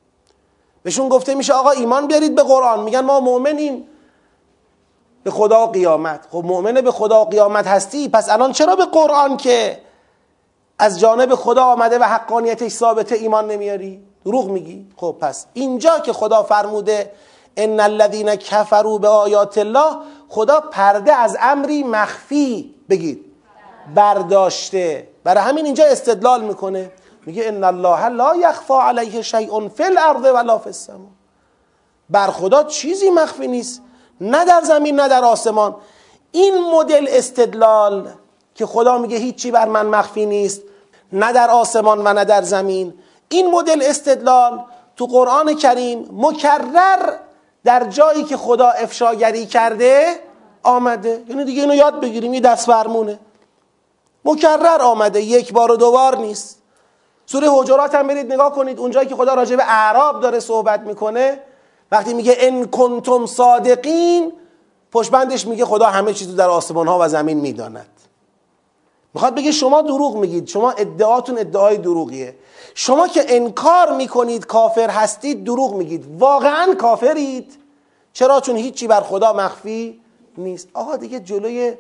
A: بهشون گفته میشه آقا ایمان بیارید به قرآن. میگن ما مؤمنیم. به خدا قیامت. خب مؤمن به خدا قیامت هستی پس الان چرا به قرآن که از جانب خدا آمده و حقانیتش ثابته ایمان نمیاری؟ دروغ میگی؟ خب پس اینجا که خدا فرموده ان الذين کفروا به آیات الله خدا پرده از امری مخفی بگید برداشته. برای همین اینجا استدلال می‌کنه. میگه ان الله لا یخفا علیه شیء فی الارض ولا فی السماء. بر خدا چیزی مخفی نیست. نه در زمین نه در آسمان. این مدل استدلال که خدا میگه هیچی بر من مخفی نیست نه در آسمان و نه در زمین. این مدل استدلال تو قرآن کریم مکرر در جایی که خدا افشاگری کرده آمده. یعنی دیگه اینو یاد بگیریم یه دست فرمونه. مکرر آمده یک بار و دو بار نیست. سوره حجرات هم برید نگاه کنید اونجایی که خدا راجع به اعراب داره صحبت می‌کنه وقتی میگه ان کنتم صادقین پشبندش میگه خدا همه چیز در آسمان ها و زمین می‌داند. می‌خواد بگه شما دروغ میگید شما ادعاتون ادعای دروغیه. شما که انکار می‌کنید کافر هستید دروغ میگید. واقعا کافرید. چرا؟ چون هیچی بر خدا مخفی نیست. آقا دیگه جلوی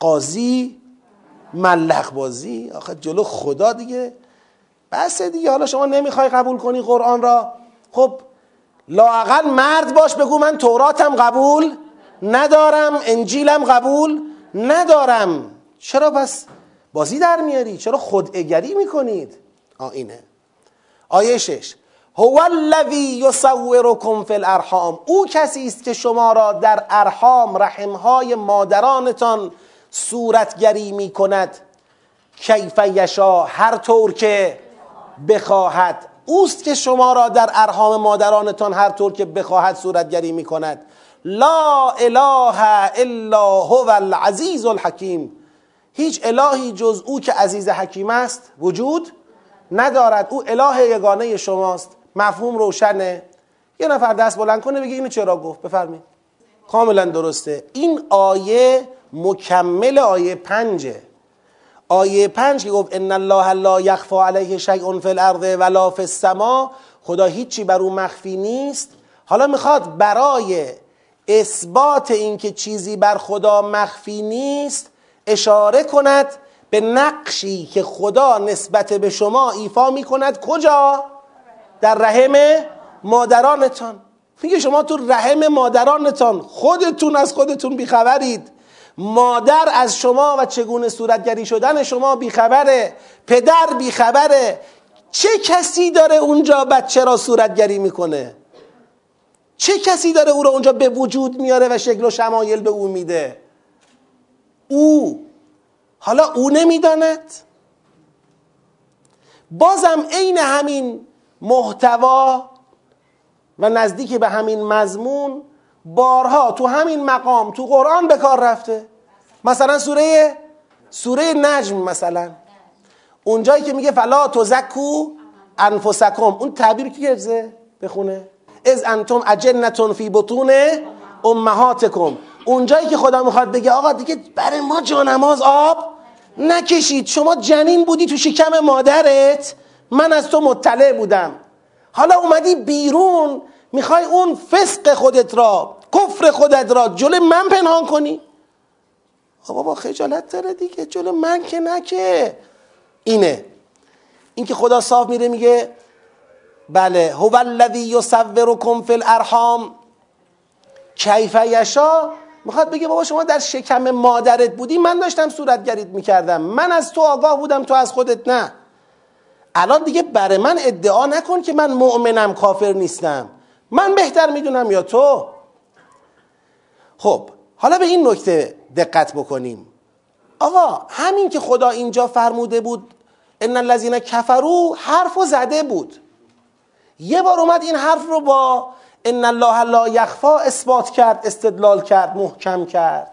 A: قاضی ملق بازی. آخه جلو خدا دیگه. بس دیگه. حالا شما نمی‌خوای قبول کنی قرآن را. خب لاقل مرد باش بگو من توراتم قبول ندارم انجیلم قبول ندارم. چرا پس بازی در میاری؟ چرا خودعگری می‌کنید؟ آ اینه. آیه شش. هو الذی یصورکم فی الارحام. او کسی است که شما را در ارحام رحمهای مادرانتان صورتگری می کند کیف یشا هر طور که بخواهد. اوست که شما را در ارحام مادرانتان هر طور که بخواهد صورتگری می کند لا اله الا هو العزیز الحکیم. هیچ الهی جز او که عزیز حکیم است وجود ندارد. او اله یگانه شماست. مفهوم روشنه. یه نفر دست بلند کنه بگه اینو چرا گفت؟ بفرمایید. کاملا درسته. این آیه مکمل آیه پنجه. آیه پنج که گفت ان الله لا یخفا علیه شیء فی الارض ولا فی السما خدا هیچی بر او مخفی نیست. حالا می‌خواد برای اثبات اینکه چیزی بر خدا مخفی نیست اشاره کند به نقشی که خدا نسبت به شما ایفا می‌کند. کجا؟ در رحم مادرانتان. میگه شما تو رحم مادرانتان خودتون از خودتون بیخبرید. مادر از شما و چگونه صورتگری شدن شما بیخبره پدر بیخبره. چه کسی داره اونجا بچه را صورتگری می‌کنه؟ چه کسی داره او را اونجا به وجود میاره و شکل و شمایل به او میده؟ او. حالا او نمی‌داند. بازم عین همین محتوا و نزدیک به همین مضمون بارها تو همین مقام تو قرآن به کار رفته. مثلا سوره سوره نجم مثلا. اونجایی که میگه فلا تزکو انفسکم. اون تعبیر کی حفظه بخونه از انتم اجنتون فی بطون امهاتکم. اونجایی که خدا می‌خواد بگه آقا دیگه برای ما جانماز آب نکشید. شما جنین بودی تو شکم مادرت. من از تو مطلع بودم. حالا اومدی بیرون می‌خوای اون فسق خودت را کفر خودت را جلو من پنهان کنی؟ بابا خجالت داره دیگه. جلو من که نکه اینه. اینکه خدا صاف میره میگه بله هو الذی یصورکم فی الارحام. کیف یشا؟ می‌خواد بگه بابا شما در شکم مادرت بودی؟ من داشتم صورتگریت می‌کردم. من از تو آگاه بودم تو از خودت نه. الان دیگه برای من ادعا نکن که من مؤمنم کافر نیستم. من بهتر می‌دونم یا تو؟ خب حالا به این نکته دقت بکنیم. آقا همین که خدا اینجا فرموده بود ان الذین کفرو حرف زده بود. یه بار اومد این حرف رو با ان الله لا یخفا اثبات کرد استدلال کرد محکم کرد.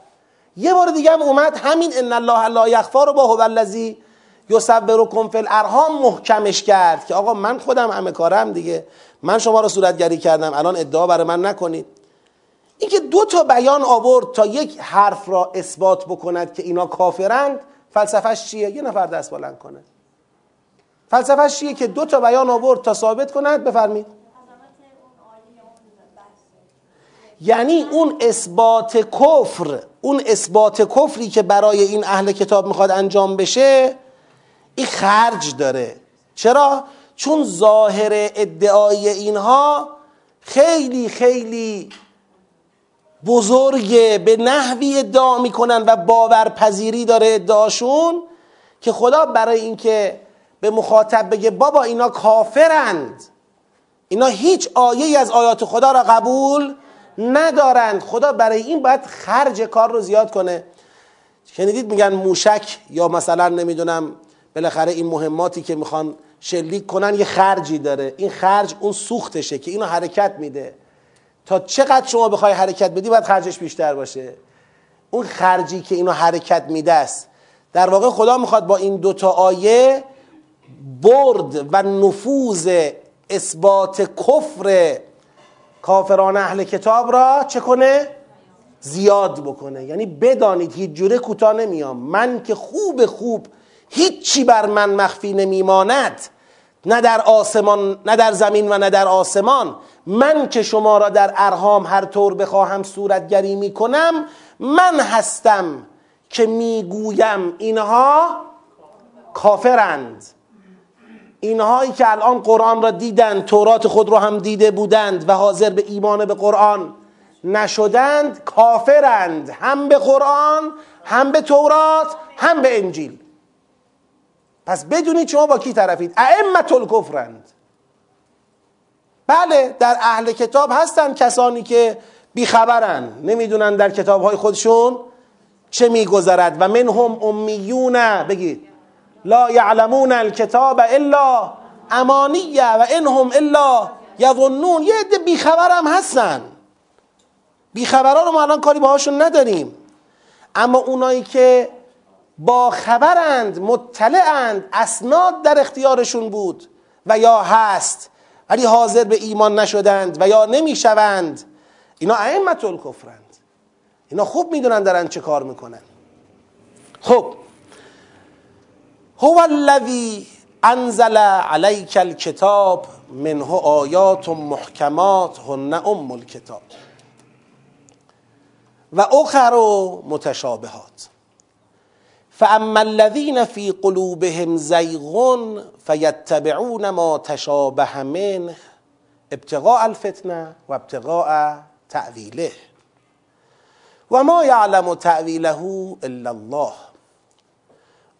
A: یه بار دیگه هم اومد همین ان الله لا یخفا رو با هو الذی یصورکم فی الارحام محکمش کرد که آقا من خودم همه کارم دیگه. من شما رو صورتگری کردم الان ادعا برای من نکنید. اینکه دو تا بیان آورد تا یک حرف را اثبات بکند که اینا کافرند فلسفهش چیه؟ یه نفر دست بلند کنه. فلسفهش چیه که دو تا بیان آورد تا ثابت کند؟ بفرمید یعنی اون اثبات کفر اون اثبات کفری که برای این اهل کتاب می‌خواد انجام بشه این خرج داره. چرا؟ چون ظاهر ادعای اینها خیلی خیلی بزرگه به نحوی ادعا می‌کنن و باورپذیری داره ادعاشون که خدا برای اینکه به مخاطب بگه بابا اینا کافرند. اینا هیچ آیه از آیات خدا را قبول ندارند. خدا برای این باید خرج کار رو زیاد کنه. شنیدید میگن موشک یا مثلا نمی‌دونم بالاخره این مهماتی که می‌خوان شلیک کنن یه خرجی داره. این خرج اون سوختشه که اینو حرکت میده. تا چقدر شما بخوای حرکت بدی باید خرجش بیشتر باشه. اون خرجی که اینو حرکت میده است. در واقع خدا می‌خواد با این دوتا آیه برد و نفوذ اثبات کفر کافران اهل کتاب را چه کنه؟ زیاد بکنه. یعنی بدانید هیچ جوره کوتاه نمیام. من که خوب خوب هیچی بر من مخفی نمیماند. نه در آسمان نه در زمین و نه در آسمان. من که شما را در ارهام هر طور بخواهم صورتگری می‌کنم من هستم که می‌گویم اینها کافرند. اینهایی که الان قرآن را دیدند تورات خود را هم دیده بودند و حاضر به ایمان به قرآن نشدند کافرند. هم به قرآن هم به تورات هم به انجیل. پس بدونید شما با کی طرفید. ائمه الکفرند بله در اهل کتاب هستن کسانی که بیخبرن. نمی‌دونن در کتابهای خودشون چه میگذرد. و منهم امیون بگید. لا یعلمون الکتاب الا امانیه و انهم الا یظنون. یه عده بیخبر هم هستن. بیخبرها رو ما الان کاری باهاشون نداریم. اما اونایی که با خبرند مطلعند اسناد در اختیارشون بود و یا هست ولی حاضر به ایمان نشدند و یا نمی‌شوند. اینا ائمه الکفرند اینا خوب می‌دونن دارن چه کار می‌کنن. خب هو الذی انزل علیک الکتاب منه آیات محکمات هن ام الکتاب. و اخر متشابهات. فاما الذين في قلوبهم زيغ فيتبعون ما تشابه منه ابتغاء الفتنه و ابتغاء تأویله. و ما یعلم تأویله الا الله.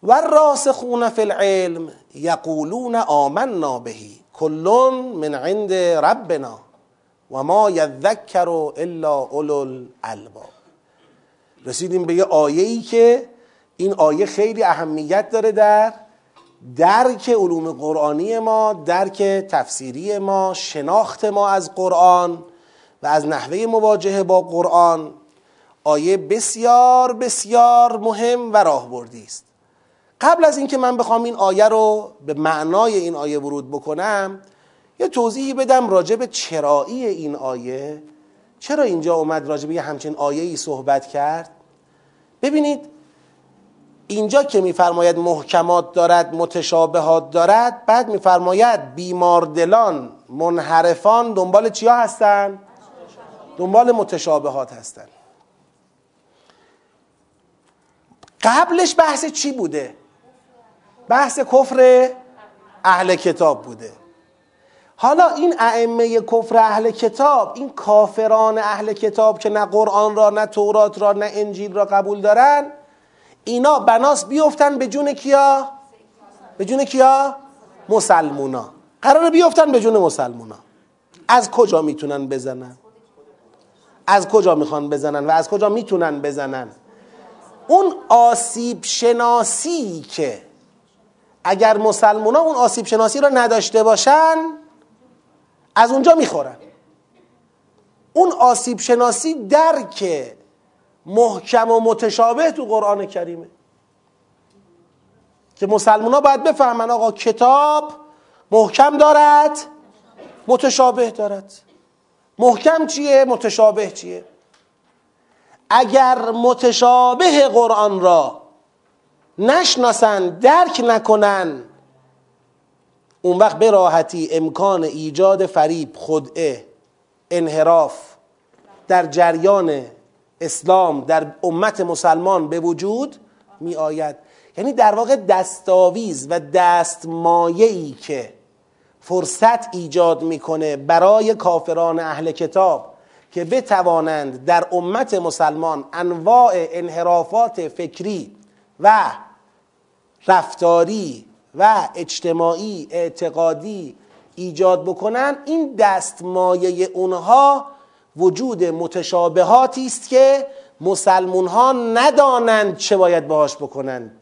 A: و الراسخون العلم یقولون آمنا به کل من عند ربنا. و ما یذکر الا اولو الالباب. رسیدیم به یه آیه ای که این آیه خیلی اهمیت داره در درک علوم قرآنی ما درک تفسیری ما شناخت ما از قرآن و از نحوه مواجهه با قرآن آیه بسیار بسیار مهم و راهبردی است. قبل از اینکه من بخوام این آیه رو به معنای این آیه ورود بکنم یه توضیحی بدم راجع به چرایی این آیه. چرا اینجا اومد راجع به همچین آیه ای صحبت کرد؟ ببینید اینجا که میفرماید محکمات دارد متشابهات دارد بعد میفرماید بیماردلان منحرفان دنبال چیا هستن؟ دنبال متشابهات هستن قبلش بحث چی بوده؟ بحث کفر اهل کتاب بوده حالا این ائمه کفر اهل کتاب این کافران اهل کتاب که نه قرآن را نه تورات را نه انجیل را قبول دارن اینا بناس بیفتن به جون کیا؟ به جون کیا؟ مسلمونا. قرار بیفتن به جون مسلمونا. از کجا می‌تونن بزنن؟ از کجا می‌خوان بزنن و از کجا می‌تونن بزنن؟ اون آسیب شناسی که اگر مسلمان اون آسیب شناسی را نداشته باشن از اونجا می‌خورن. اون آسیب شناسی درک محکم و متشابه تو قرآن کریمه. که مسلمان ها باید بفهمن آقا کتاب محکم دارد متشابه دارد. محکم چیه؟ متشابه چیه؟ اگر متشابه قرآن را نشناسن درک نکنن اون وقت به راحتی امکان ایجاد فریب خدعه انحراف در جریان اسلام در امت مسلمان به وجود می آید یعنی در واقع دستاویز و دستمایه‌ای که فرصت ایجاد می‌کنه برای کافران اهل کتاب که بتوانند در امت مسلمان انواع انحرافات فکری و رفتاری و اجتماعی اعتقادی ایجاد بکنن این دستمایه اونها وجود متشابهاتی است که مسلمون ها ندانند چه باید باهاش بکنند.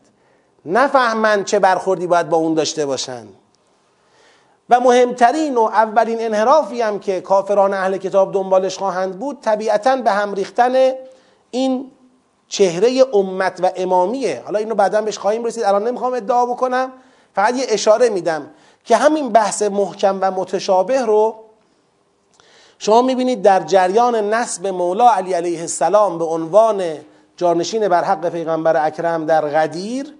A: نفهمند چه برخوردی باید با اون داشته باشند. و مهمترین و اولین انحرافی هم که کافران اهل کتاب دنبالش خواهند بود طبیعتا به هم ریختن این چهره امت و امامیه. حالا اینو بعدا بهش خواهیم رسید. الان نمی‌خوام ادعا بکنم. فقط یه اشاره میدم که همین بحث محکم و متشابه رو شما می‌بینید در جریان نسب مولا علی علیه السلام به عنوان جانشین بر حق پیغمبر اکرم در غدیر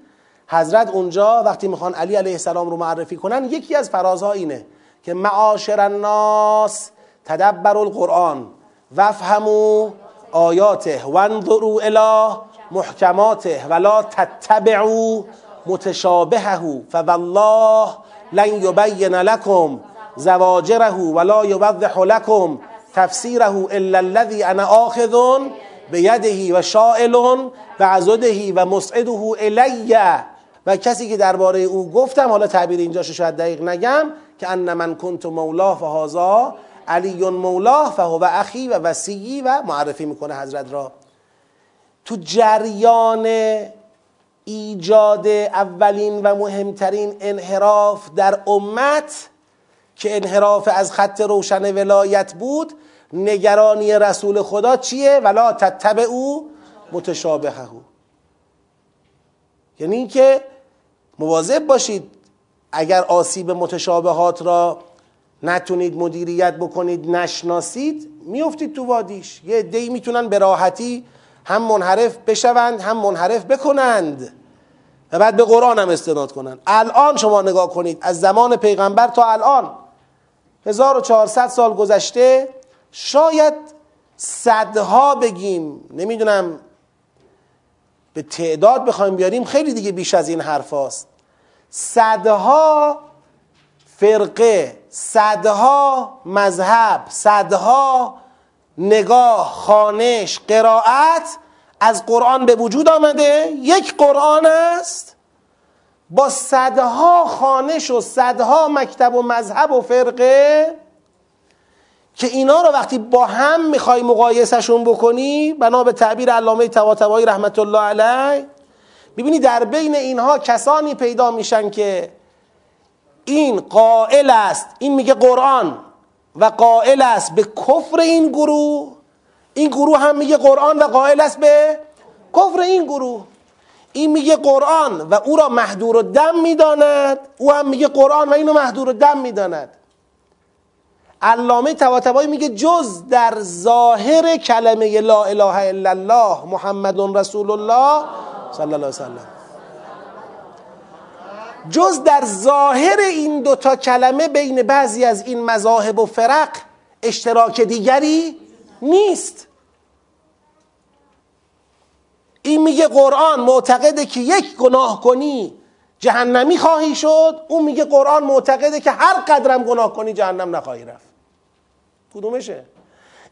A: حضرت اونجا وقتی می‌خوان علی علیه السلام رو معرفی کنن یکی از فرازها اینه که معاشر الناس تدبر القرآن وفهمو آیاته وانظروا الی محکماته ولا تتبعوا متشابهه فوالله لن یبین لكم زواجره ولا یوضح لكم تفسیره الا الذي انا آخذ بیده و شائل و عزده و مسعده الیه و کسی که درباره او گفتم حالا تعبیر اینجا شاید دقیق نگم که ان من کنت مولاه فهازا علی مولاه فهو اخی و وسیعی و معرفی می‌کنه حضرت را. تو جریان ایجاد اولین و مهمترین انحراف در امت که انحراف از خط روشن ولایت بود نگرانی رسول خدا چیه؟ ولا تتبع او متشابهه. یعنی اینکه مواظب باشید اگر آسیب متشابهات را نتونید مدیریت بکنید نشناسید میفتید تو وادیش. یه دی می‌تونن به راحتی هم منحرف بشوند هم منحرف بکنند و بعد به قرآن هم استناد کنند. الان شما نگاه کنید از زمان پیغمبر تا الان 1400 سال گذشته شاید صدها بگیم نمی‌دونم به تعداد بخوایم بیاریم خیلی دیگه بیش از این حرف هاست. صدها فرقه صدها مذهب صدها نگاه خانش قرائت از قرآن به وجود آمده. یک قرآن است. با صدها خانش و صدها مکتب و مذهب و فرقه که اینا رو وقتی با هم می‌خوای مقایسهشون بکنی بنا به تعبیر علامه طباطبایی رحمت الله علیه ببینی در بین اینها کسانی پیدا میشن که این قائل است این میگه قرآن و قائل است به کفر این گروه این گروه هم میگه قرآن و قائل است به کفر این گروه. این میگه قرآن و او را محدور و دم می‌داند. او هم میگه قرآن و اینو محدور و دم می‌داند. علامه طباطبایی میگه جز در ظاهر کلمه لا اله الا الله محمد رسول الله صلی الله علیه وسلم جز در ظاهر این دوتا کلمه بین بعضی از این مذاهب و فرق اشتراک دیگری نیست. این میگه قرآن معتقده که یک گناه کنی جهنمی خواهی شد اون میگه قرآن معتقده که هر قدرم گناه کنی جهنم نخواهی رفت. کدومشه؟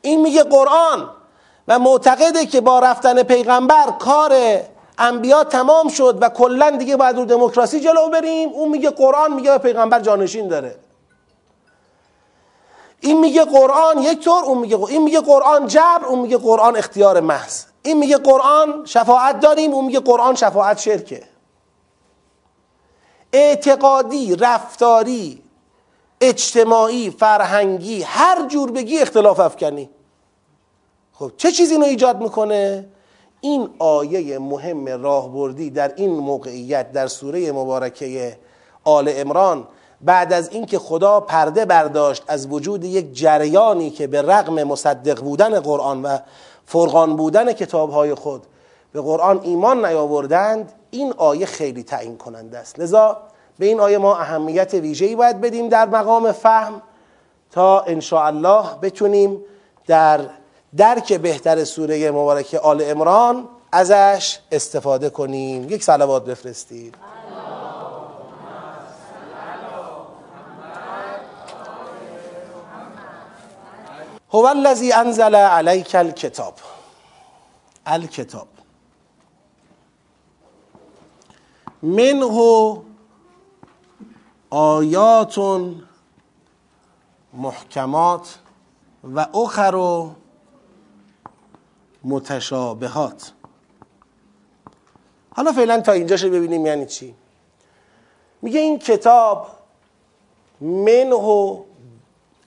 A: این میگه قرآن و معتقده که با رفتن پیغمبر کار انبیا تمام شد و کلا دیگه باید رو دموکراسی جلو بریم. اون میگه قرآن میگه پیغمبر جانشین داره. این میگه قرآن یک طور اون میگه این میگه قرآن جبر اون میگه قرآن اختیار محض. این میگه قرآن شفاعت داریم اون میگه قرآن شفاعت شرکه. اعتقادی رفتاری اجتماعی فرهنگی هر جور بگی اختلاف افکنی. خب چه چیزی اینو ایجاد می‌کنه؟ این آیه مهم راهبردی در این موقعیت در سوره مبارکه آل امران بعد از اینکه خدا پرده برداشت از وجود یک جریانی که به رغم مصدق بودن قرآن و فرقان بودن کتابهای خود به قرآن ایمان نیاوردند این آیه خیلی تعیین کننده است. لذا به این آیه ما اهمیت ویژه‌ای باید بدیم در مقام فهم تا ان الله بتونیم در درک بهتر سوره مبارکه آل امران ازش استفاده کنیم. یک صلوات بفرستید. هو الذی انزل علیک الکتاب الکتاب منه آیات محکمات و اخر متشابهات. حالا فعلا تا اینجاش ببینیم یعنی چی؟ میگه این کتاب منه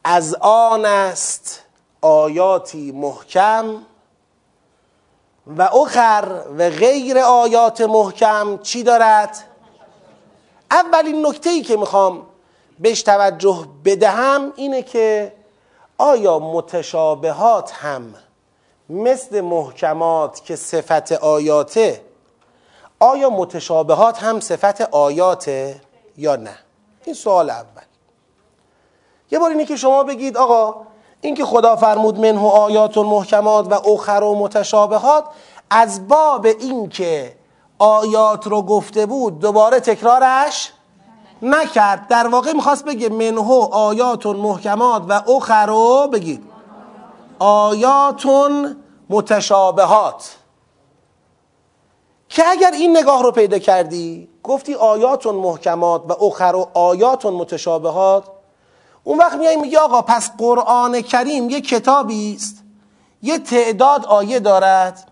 A: از آن است آیاتی محکم و اخر و غیر آیات محکم چی دارد؟ اولین نکته ای که می‌خوام بهش توجه بدهم اینه که آیا متشابهات هم مثل محکمات که صفت آیاته آیا متشابهات هم صفت آیاته یا نه این سوال اول یه بار اینه که شما بگید آقا این که خدا فرمود منه آیات و محکمات و اخر و متشابهات از باب این که آیات رو گفته بود دوباره تکرارش نکرد. در واقع می‌خواست بگه منه آیات محکمات و اخر رو بگید. آیات متشابهات. که اگر این نگاه رو پیدا کردی گفتی آیات محکمات و اخر و آیات متشابهات اون وقت میای میگه آقا پس قرآن کریم یه کتابی است یه تعداد آیه دارد.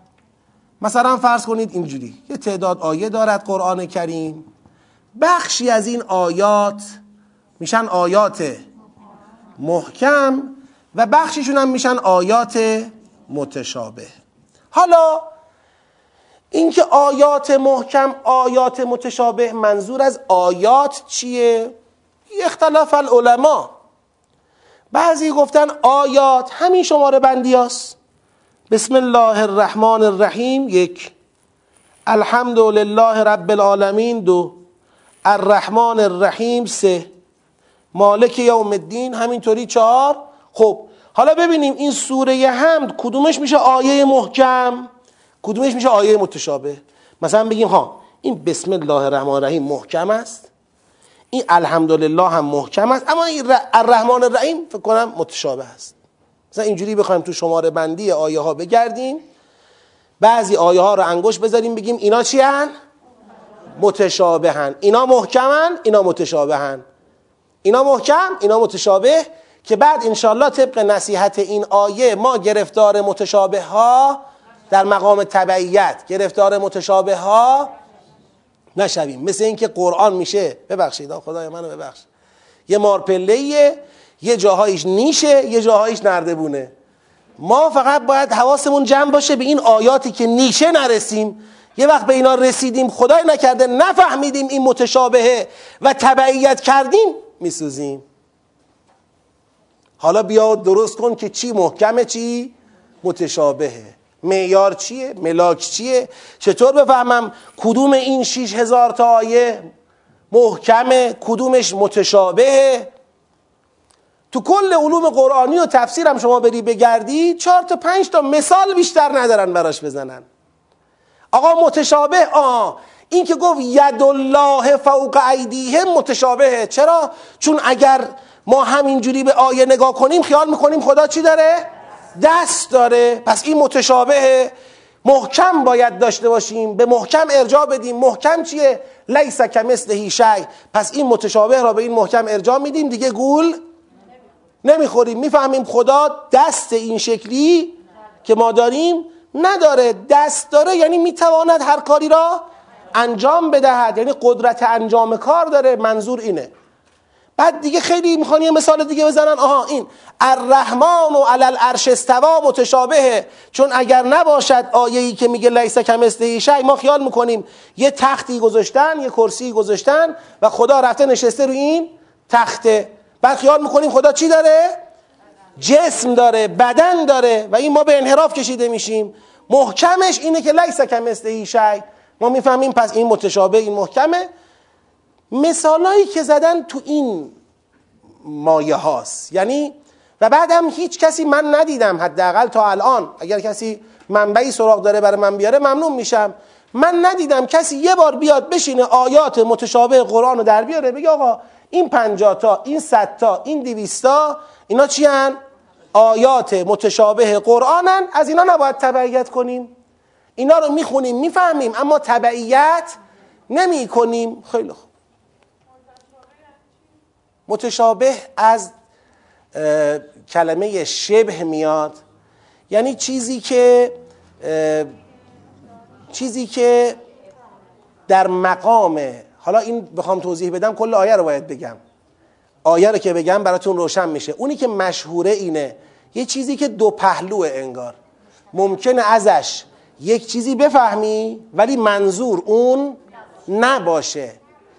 A: مثلا فرض کنید اینجوری یه تعداد آیه دارد قرآن کریم. بخشی از این آیات میشن آیات محکم و بخشیشون هم میشن آیات متشابه. حالا اینکه آیات محکم آیات متشابه منظور از آیات چیه؟ اختلاف العلماء. بعضی گفتن آیات همین شماره بندی هست. بسم الله الرحمن الرحیم یک. الحمد لله رب العالمین دو. الرحمن الرحیم سه. مالک یوم الدین همینطوری چهار. خب حالا ببینیم این سوره حمد کدومش میشه آیه محکم؟ کدومش میشه آیه متشابه؟ مثلا بگیم ها این بسم الله الرحمن الرحیم محکم است؟ این الحمدلله هم محکم است اما این الرحمن الرحیم فکر کنم متشابه است مثلا اینجوری بخوایم تو شماره بندی آیه ها بگردیم بعضی آیه ها رو انگوش بذاریم بگیم اینا چی هن؟ متشابه هن. اینا محکمن اینا متشابه هن. اینا محکم اینا متشابه که بعد انشالله طبق نصیحت این آیه ما گرفتار متشابه ها در مقام تبعیت گرفتار متشابه ها نشویم. مثل اینکه قرآن میشه. ببخشید خدای منو ببخش. یه مارپله یه جاهایش نیشه یه جاهایش نردبونه. ما فقط باید حواسمون جمع باشه به این آیاتی که نیشه نرسیم. یه وقت به اینا رسیدیم خدای نکرده نفهمیدیم این متشابهه و تبعیت کردیم میسوزیم. حالا بیا درست کن که چی محکمه چی؟ متشابهه. معیار چیه؟ ملاک چیه؟ چطور بفهمم کدوم این شیش هزار تا آیه محکمه کدومش متشابهه؟ تو کل علوم قرآنی و تفسیرم شما بری بگردی چهار تا پنج تا مثال بیشتر ندارن براش بزنن. آقا متشابه آه. این که گفت ید الله فوق ایدیهم متشابهه. چرا؟ چون اگر ما همینجوری به آیه نگاه کنیم خیال می‌کنیم خدا چی داره؟ دست داره. پس این متشابهه محکم باید داشته باشیم. به محکم ارجاع بدیم. محکم چیه؟ لیس کمثله شی. پس این متشابه را به این محکم ارجاع میدیم. دیگه گول نمی‌خوریم. می‌فهمیم خدا دست این شکلی که ما داریم نداره. دست داره یعنی می‌تواند هر کاری را انجام بدهد. یعنی قدرت انجام کار داره. منظور اینه. بعد دیگه خیلی می‌خوان یه مثال دیگه بزنن. آها این الرحمن و علل العرش استوا متشابهه چون اگر نباشد آیه‌ای که میگه لیس کمثله شی ما خیال می‌کنیم یه تختی گذاشتن یه کرسی گذاشتن و خدا رفته نشسته رو این تخته بعد خیال می‌کنیم خدا چی داره؟ جسم داره بدن داره و این ما به انحراف کشیده میشیم. محکمش اینه که لیس کمثله شی. ما می‌فهمیم پس این متشابه این محکمه. مثالایی که زدن تو این مایه هاست. یعنی و بعد هم هیچ کسی من ندیدم حداقل تا الان. اگر کسی منبعی سراغ داره برای من بیاره ممنون میشم. من ندیدم کسی یه بار بیاد بشینه آیات متشابه قرآن رو در بیاره بگه آقا این پنجاه تا این صد تا این دویستا اینا چی هن؟ آیات متشابه قرآنن از اینا نباید تبعیت کنیم. اینا رو می‌خونیم می‌فهمیم اما تبعیت نمی کنیم خیلی خوب. متشابه از کلمه شبه میاد. یعنی چیزی که چیزی که در مقام حالا این بخوام توضیح بدم کل آیه رو باید بگم. آیه رو که بگم براتون روشن میشه. اونی که مشهوره اینه یه چیزی که دو پهلوه انگار. ممکنه ازش یک چیزی بفهمی ولی منظور اون نباشه.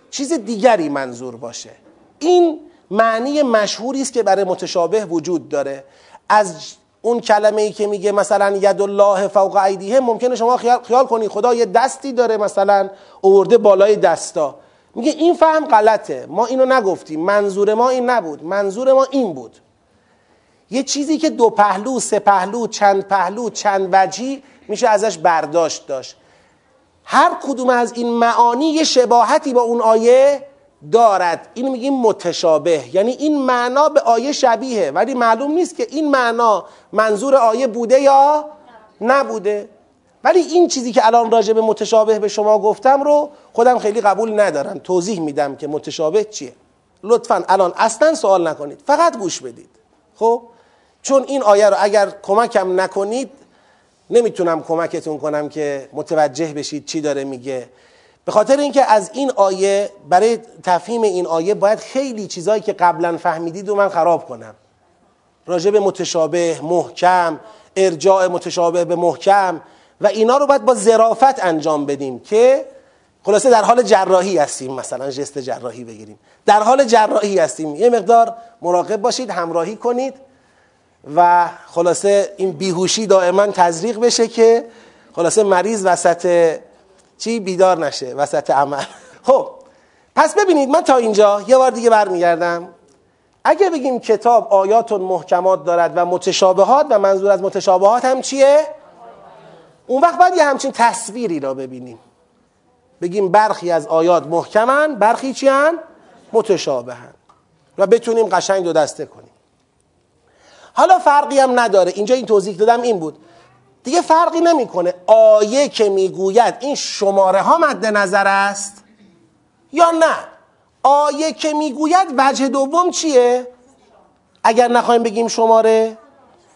A: چیز دیگری منظور باشه. این معنی مشهوری است که برای متشابه وجود داره. از اون کلمه ای که میگه مثلا ید الله فوق ایدیه ممکنه شما خیال, خیال کنی خدا یه دستی داره مثلا اوورده بالای دستا. میگه این فهم غلطه. ما اینو نگفتیم. منظور ما این نبود. منظور ما این بود. یه چیزی که دو پهلو سه پهلو چند پهلو چند وجهی میشه ازش برداشت داشت. هر کدوم از این معانی یه شباهتی با اون آیه دارد. اینو میگیم متشابه. یعنی این معنا به آیه شبیه ولی معلوم نیست که این معنا منظور آیه بوده یا نبوده. ولی این چیزی که الان راجع به متشابه به شما گفتم رو خودم خیلی قبول ندارم. توضیح میدم که متشابه چیه. لطفا الان اصلا سوال نکنید. فقط گوش بدید. خب؟ چون این آیه رو اگر کمکم نکنید نمی‌تونم کمکتون کنم که متوجه بشید چی داره میگه. به خاطر اینکه از این آیه برای تفهیم این آیه باید خیلی چیزایی که قبلا فهمیدید و من خراب کنم. راجع به متشابه محکم ارجاع متشابه به محکم و اینا رو باید با ظرافت انجام بدیم که خلاصه در حال جراحی هستیم مثلا جست جراحی بگیریم. در حال جراحی هستیم. یه مقدار مراقب باشید همراهی کنید و خلاصه این بیهوشی دائما تزریق بشه که خلاصه مریض وسط چی بیدار نشه وسط عمل. خب پس ببینید من تا اینجا یه بار دیگه برمیگردم. اگه بگیم کتاب آیات محکمات دارد و متشابهات و منظور از متشابهات هم چیه؟ اون وقت باید یه همچین تصویری را ببینیم. بگیم برخی از آیات محکمن برخی چی هن؟ متشابهن. و بتونیم قشنگ دو دسته کنیم. حالا فرقی هم نداره. اینجا این توضیح دادم این بود. دیگه فرقی نمی‌کنه. آیه که می‌گوید این شماره ها مد نظر است یا نه؟ آیه که می‌گوید وجه دوم چیه؟ اگر نخواهیم بگیم شماره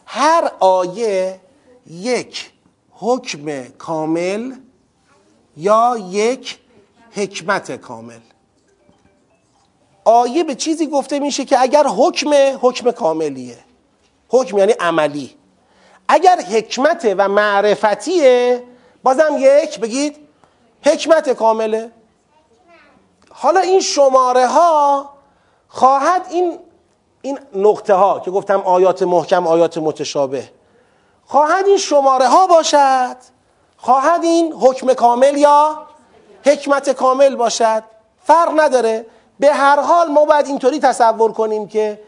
A: هر آیه یک حکم کامل یا یک حکمت کامل. آیه به چیزی گفته میشه که اگر حکم حکم کاملیه. حکم یعنی عملی. اگر حکمت و معرفتیه بازم یک بگید حکمت کامله. حالا این شماره ها خواهد این این نقطه ها که گفتم آیات محکم آیات متشابه خواهد این شماره ها باشد؟ خواهد این حکم کامل یا حکمت کامل باشد؟ فرق نداره. به هر حال ما باید اینطوری تصور کنیم که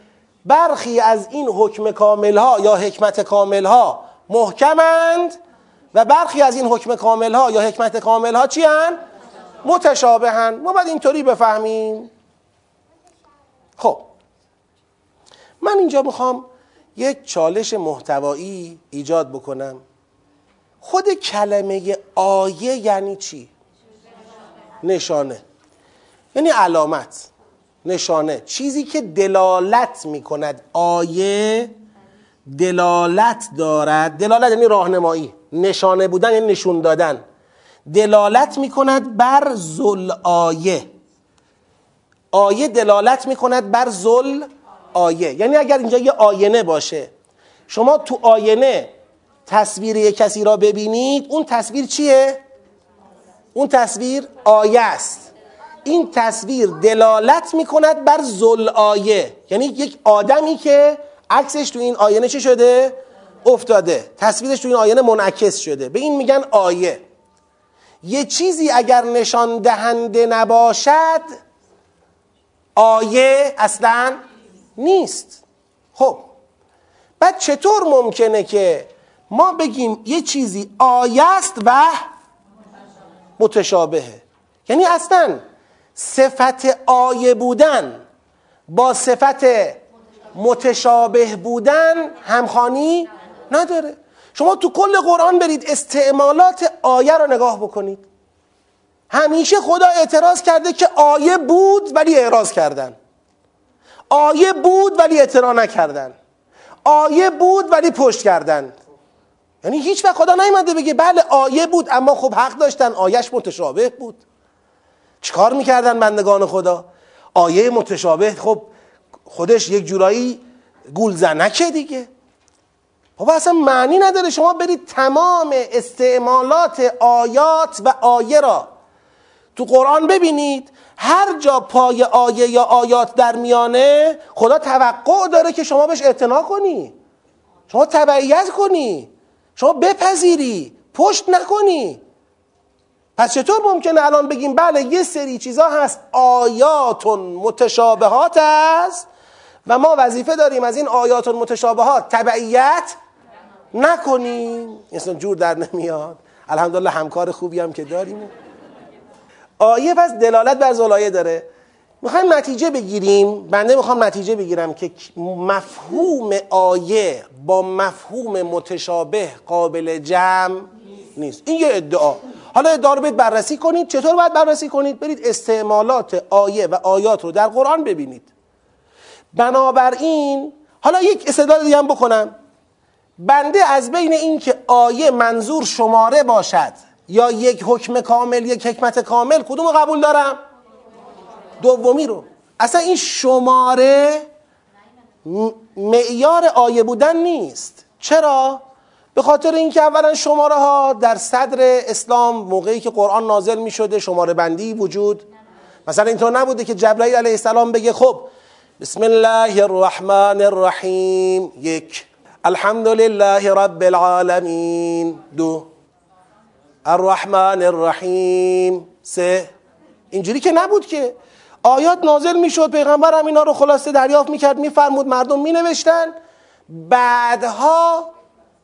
A: برخی از این حکم کامل ها یا حکمت کامل ها محکمند و برخی از این حکم کامل ها یا حکمت کامل ها چی هن؟ متشابهن ما باید اینطوری بفهمیم. خب. من اینجا می‌خوام یک چالش محتوایی ایجاد بکنم. خود کلمه آیه یعنی چی؟ نشانه. یعنی علامت. نشانه. چیزی که دلالت می‌کند آیه دلالت دارد. دلالت یعنی راهنمایی. نشانه بودن یعنی نشون دادن. دلالت می‌کند بر زل آیه. آیه دلالت می‌کند بر زل آیه. یعنی اگر اینجا یه آینه باشه شما تو آینه تصویر یک کسی را ببینید اون تصویر چیه؟ اون تصویر آیه است. این تصویر دلالت می‌کند بر زل آیه یعنی یک آدمی که عکسش تو این آینه چه شده؟ افتاده. تصویرش تو این آینه منعکس شده. به این میگن آیه. یه چیزی اگر نشان دهنده نباشد آیه اصلا نیست. خب. بعد چطور ممکنه که ما بگیم یه چیزی آیه است و متشابهه؟ یعنی اصلا صفت آیه بودن با صفت متشابه بودن همخانی نداره. شما تو کل قرآن برید استعمالات آیه رو نگاه بکنید. همیشه خدا اعتراض کرده که آیه بود ولی اعراض کردن. آیه بود ولی اعتراض نکردن. آیه بود ولی پشت کردن. یعنی هیچ وقت خدا نیومده بگه بله آیه بود اما خب حق داشتن آیش متشابه بود. چیکار می‌کردن بندگان خدا؟ آیه متشابه خب خودش یک جورایی گولزنکه دیگه. بابا اصلا معنی نداره. شما برید تمام استعمالات آیات و آیه را تو قرآن ببینید. هر جا پای آیه یا آیات در میانه خدا توقع داره که شما بهش اعتنا کنی. شما تبعیت کنی. شما بپذیری. پشت نکنی. پس چطور ممکنه الان بگیم بله یه سری چیزا هست آیات متشابهات است و ما وظیفه داریم از این آیات متشابهات تبعیت نکنیم. اصلا جور در نمیاد. الحمدلله همکار خوبی هم که داریم. آیه پس دلالت بر زلایه داره. می‌خوایم نتیجه بگیریم. بنده می‌خوام نتیجه بگیرم که مفهوم آیه با مفهوم متشابه قابل جمع نیست. این یه ادعا. حالا ادعا رو بررسی کنید. چطور باید بررسی کنید؟ برید استعمالات آیه و آیات رو در قرآن ببینید. بنابراین حالا یک استدلال دیگه هم بکنم. بنده از بین که آیه منظور شماره باشد یا یک حکم کامل یک حکمت کامل کدوم رو قبول دارم؟ دومی رو. اصلا این شماره معیار آیه بودن نیست. چرا؟ به خاطر اینکه اولا شماره ها در صدر اسلام موقعی که قرآن نازل می شده شماره بندی وجود مثلا اینطور نبوده که جبرائیل علیه السلام بگه خب بسم الله الرحمن الرحیم یک. الحمد لله رب العالمین. دو. الرحمن الرحیم. سه. اینجوری که نبود که آیات نازل می‌شد پیغمبر هم اینا رو خلاصه دریافت می‌کرد میفرمود مردم مینوشتن. بعدها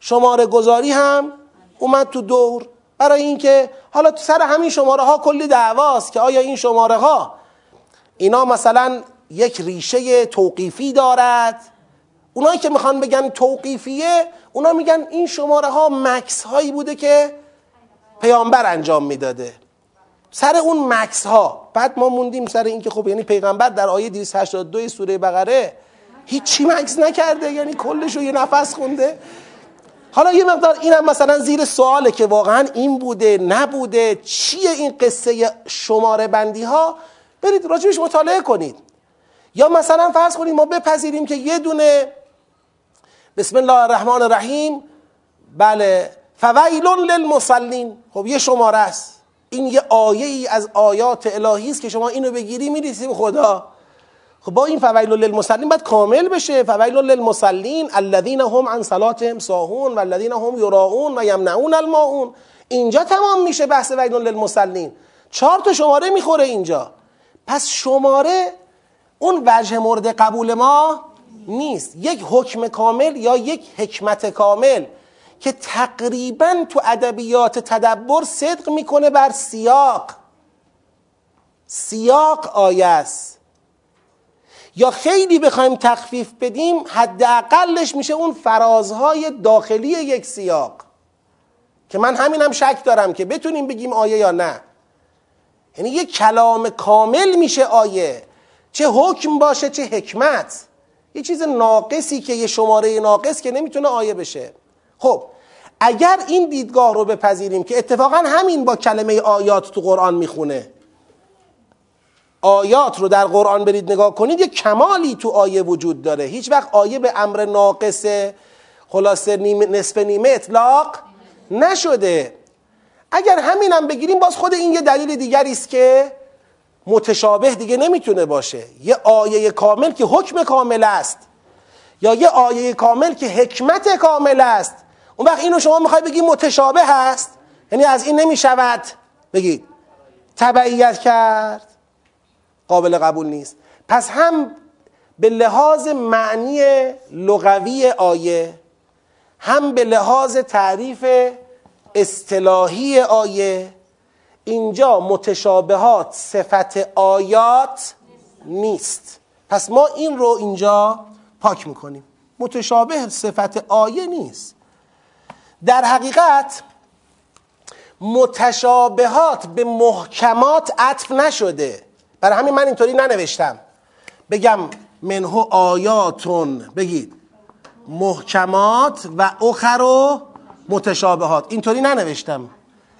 A: شماره گذاری هم اومد تو دور. برای اینکه حالا سر همین شماره ها کلی دعواست که آیا این شماره ها اینا مثلا یک ریشه توقیفی دارد؟ اونایی که می‌خوان بگن توقیفیه اونا میگن این شماره ها مکس هایی بوده که پیامبر انجام می‌داده. سر اون مکس ها بعد ما موندیم سر اینکه خب یعنی پیغمبر در آیه 282 سوره بقره هیچی مکس نکرده یعنی کلش رو یه نفس خونده. حالا یه مقدار اینم مثلا زیر سواله که واقعا این بوده نبوده چیه این قصه شماره بندی ها برید راجبش مطالعه کنید. یا مثلا فرض کنید ما بپذیریم که یه دونه بسم الله الرحمن الرحیم بله فویل للمصلین. خب یه شماره است. این یه آیه ای از آیات الهی است که شما اینو بگیری میریسی به خدا. خب با این فویل للمصلین باید کامل بشه. فویل للمصلین الذین هم عن صلاتهم ساهون و الذین هم یراؤون و یمنعون الماعون اینجا تمام میشه بحث ویل للمصلین چهار تا شماره می‌خوره اینجا. پس شماره اون وجه مورد قبول ما نیست. یک حکم کامل یا یک حکمت کامل که تقریبا تو ادبیات تدبر صدق می‌کنه بر سیاق. سیاق آیه است. یا خیلی بخوایم تخفیف بدیم حداقلش میشه اون فرازهای داخلی یک سیاق. که من همینم شک دارم که بتونیم بگیم آیه یا نه. یعنی یک کلام کامل میشه آیه. چه حکم باشه چه حکمت. یه چیز ناقصی که یه شماره ناقص که نمی‌تونه آیه بشه. خب اگر این دیدگاه رو بپذیریم که اتفاقا همین با کلمه آیات تو قرآن می‌خونه آیات رو در قرآن برید نگاه کنید یه کمالی تو آیه وجود داره. هیچ وقت آیه به امر ناقص خلاصه نصف نیمه اطلاق نشده. اگر همینم بگیریم باز خود این یه دلیل دیگری است که متشابه دیگه نمی‌تونه باشه. یه آیه کامل که حکم کامل است یا یه آیه کامل که حکمت کامل است. اون وقت اینو شما می‌خوای بگی متشابه هست یعنی از این نمی‌شود. بگید. تبعیت کرد. قابل قبول نیست. پس هم به لحاظ معنی لغوی آیه هم به لحاظ تعریف اصطلاحی آیه اینجا متشابهات صفت آیات نیست. پس ما این رو اینجا پاک می‌کنیم. متشابه صفت آیه نیست. در حقیقت متشابهات به محکمات عطف نشده. برای همین من اینطوری ننوشتم. بگم منهو آیاتون بگید. محکمات و اخر و متشابهات. اینطوری ننوشتم.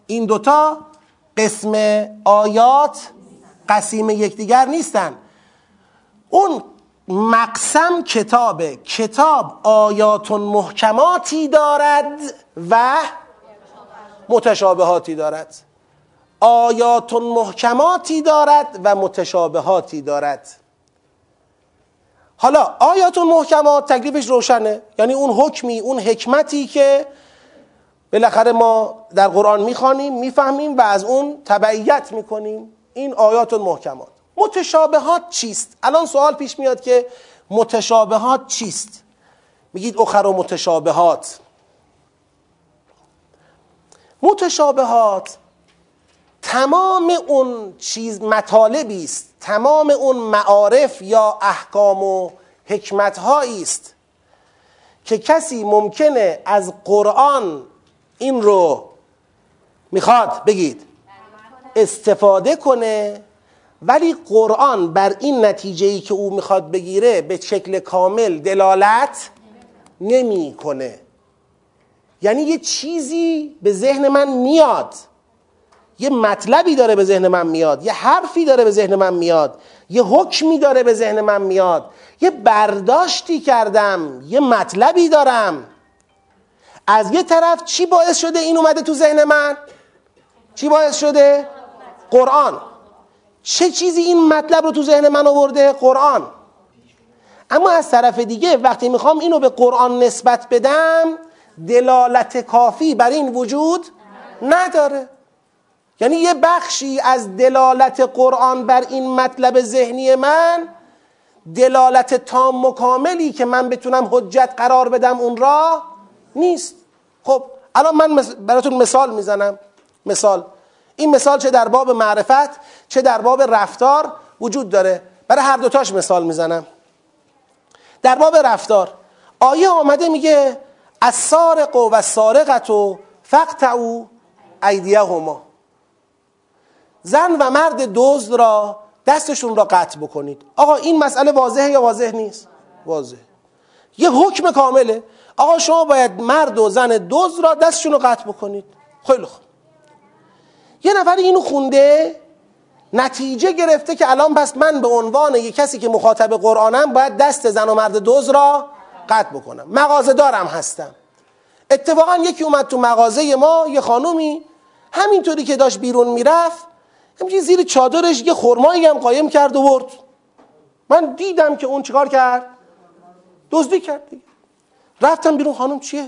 A: این دوتا قسم آیات قسیم یکدیگر نیستن. اون مقسم کتابه. کتاب آیات محکماتی دارد و متشابهاتی دارد. آیات محکماتی دارد و متشابهاتی دارد. حالا آیات محکمات تکلیفش روشنه. یعنی اون حکمی اون حکمتی که بالاخره ما در قرآن می‌خوانیم می‌فهمیم و از اون تبعیت می‌کنیم. این آیات محکمات متشابهات چیست؟ الان سوال پیش میاد که متشابهات چیست؟ میگید اخر و متشابهات. متشابهات تمام اون چیز مطالبی است تمام اون معارف یا احکام و حکمت است که کسی ممکنه از قرآن این رو می‌خواد بگید. استفاده کنه ولی قرآن بر این نتیجه ای که او می‌خواد بگیره به شکل کامل دلالت نمی‌کنه. یعنی یه چیزی به ذهن من میاد. یه مطلبی داره به ذهن من میاد یه حرفی داره به ذهن من میاد یه حکمی داره به ذهن من میاد. یه برداشتی کردم یه مطلبی دارم. از یه طرف چی باعث شده این اومده تو ذهن من؟ چی باعث شده؟ قرآن. چه چیزی این مطلب رو تو ذهن من آورده؟ قرآن. اما از طرف دیگه وقتی می‌خوام اینو به قرآن نسبت بدم دلالت کافی بر این وجود نداره. یعنی یه بخشی از دلالت قرآن بر این مطلب ذهنی من دلالت تام و کاملی که من بتونم حجت قرار بدم اون را نیست. خب الان من براتون مثال می‌زنم. مثال. این مثال چه در باب معرفت چه در باب رفتار وجود داره. برای هر دوتاش مثال می‌زنم. در باب رفتار آیه آمده میگه از سارق و سارقت و فقطعو ایدیهما. زن و مرد دزد را دستشون را قطع بکنید. آقا این مسئله واضحه یا واضح نیست؟ واضح یه حکم کامله. آقا شما باید مرد و زن دزد را دستشون رو قطع بکنید. خیلی خوب. یه نفر اینو خونده نتیجه گرفته که الان پس من به عنوان یه کسی که مخاطب قرآنم باید دست زن و مرد دوز را قطع بکنم. مغازه دارم هستم. اتفاقا یکی اومد تو مغازه ما یه خانومی همینطوری که داشت بیرون می‌رفت همچین زیر چادرش یه خرمایی هم قایم کرد و برد. من دیدم که اون چیکار کرد؟ دزدی کرد رفتم بیرون خانم چیه؟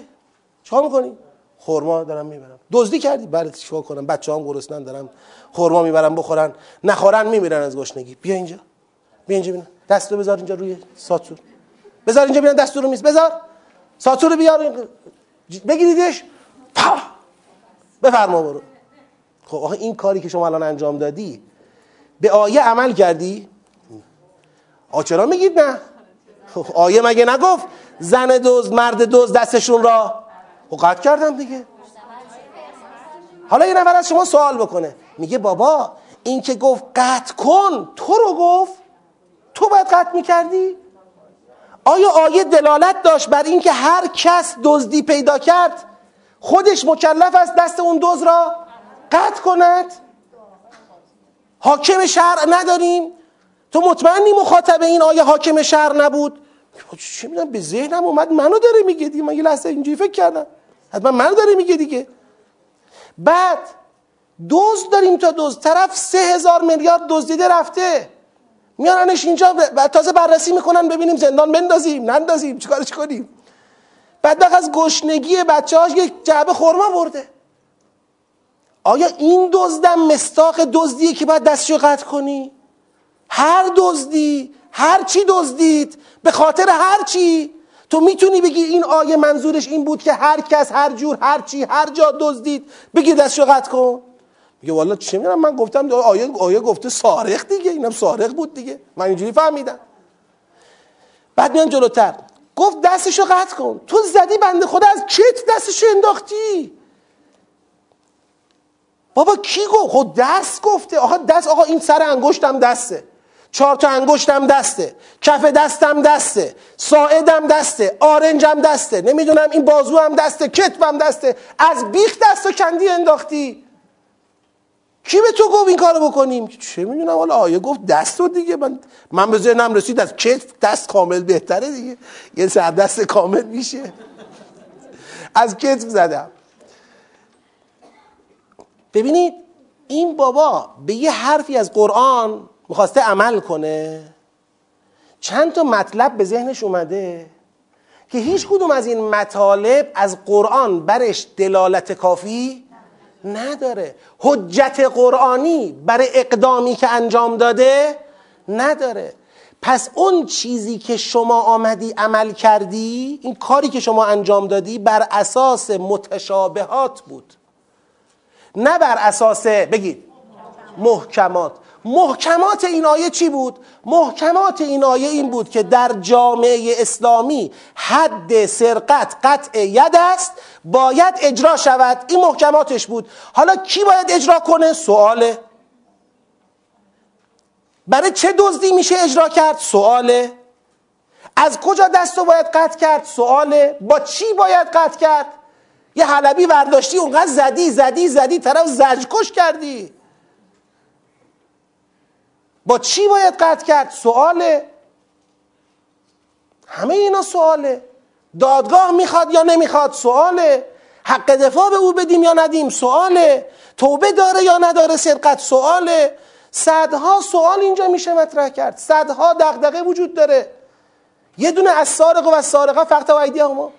A: چیکار می‌کنی؟ خورما دارم می‌برم. دزدی کردی؟ بله چیکار کنم؟ بچه هم گرسنن دارم خورما می‌برم بخورن. نخورن میمیرن از گشنگی. بیا اینجا. بیا اینجا ببین. دست رو بذار اینجا روی ساتور. بذار اینجا ببین دست رو میز. بذار. ساتور رو بیار. بگیریدش. بفرما برو. خب آخه این کاری که شما الان انجام دادی به آیه عمل کردی؟ آ چرا میگید نه؟ خب آیه مگه نگفت زن دوز مرد دوز دستشون را؟ خب قطع کردم دیگه. حالا یه نفر از شما سوال بکنه. میگه بابا این که گفت قطع کن تو رو گفت؟ تو باید قطع می‌کردی؟ آیا آیه دلالت داشت بر اینکه هر کس دزدی پیدا کرد خودش مکلف است دست اون دوز را؟ قطع کند. حاکم شهر نداریم. تو مطمئنی مخاطب این آیه حاکم شهر نبود؟ چه می‌دونم به ذهنم اومد منو داره میگه دیگه. من یه لحظه اینجوری فکر کردم. حتما منو داره میگه دیگه. بعد دوز داریم تا دوز. طرف سه هزار میلیارد دزدیده رفته. میارنش اینجا و تازه بررسی می‌کنن ببینیم زندان بندازیم نندازیم چیکارش کنیم. بعد از گشنگی بچه هاش یک جعبه خورما برده آیا این دزدم مستاق دزدیه که باید دستشو قطع کنی؟ هر دزدی هر چی دزدید به خاطر هر چی. تو می‌تونی بگی این آیه منظورش این بود که هر کس هر جور هر چی هر جا دزدید بگی دستشو قطع کن. میگه والا چه می‌دونم من گفتم آیه آیه گفته سارق دیگه اینم سارق بود دیگه. من اینجوری فهمیدم. بعد میان جلوتر. گفت دستشو قطع کن. تو زدی بنده خدا از کت دستشو انداختی؟ بابا کی گفت خود دست گفته. آقا دست آقا این سر انگشتم دسته. چهار تا انگشتم دسته. کف دستم دسته. ساعدم دسته. آرنجم دسته. نمی‌دونم این بازو هم دسته. کتبم دسته. از بیخ دست کندی انداختی. کی به تو گفت این کارو بکنیم؟ چه می‌دونم. حالا آیه گفت دست رو دیگه. من من به ذهنم رسید از کتف دست کامل بهتره دیگه. یه سر دست کامل میشه. از کتف زدم. ببینید این بابا به یه حرفی از قرآن می‌خواسته عمل کنه. چند تا مطلب به ذهنش اومده که هیچ کدوم از این مطالب از قرآن برش دلالت کافی نداره. حجت قرآنی برای اقدامی که انجام داده نداره. پس اون چیزی که شما آمدی عمل کردی این کاری که شما انجام دادی بر اساس متشابهات بود. نه بر اساس بگید محکمات محکمات این آیه چی بود؟ محکمات این آیه این بود که در جامعه اسلامی حد سرقت قطع ید است باید اجرا شود این محکماتش بود حالا کی باید اجرا کنه؟ سواله برای چه دزدی میشه اجرا کرد؟ سواله از کجا دستو باید قطع کرد؟ سواله با چی باید قطع کرد؟ یه حلبی ورداشتی اونقدر زدی زدی زدی طرف زجکش کردی. با چی باید قطع کرد؟ سواله. همه اینا سواله. دادگاه می‌خواد یا نمی‌خواد؟ سواله. حق دفاع به او بدیم یا ندیم؟ سواله. توبه داره یا نداره سرقت سواله. صدها سوال اینجا میشه مطرح کرد. صدها دغدغه وجود داره. یه دونه از سارق و از سارقه فقط و ایدی ما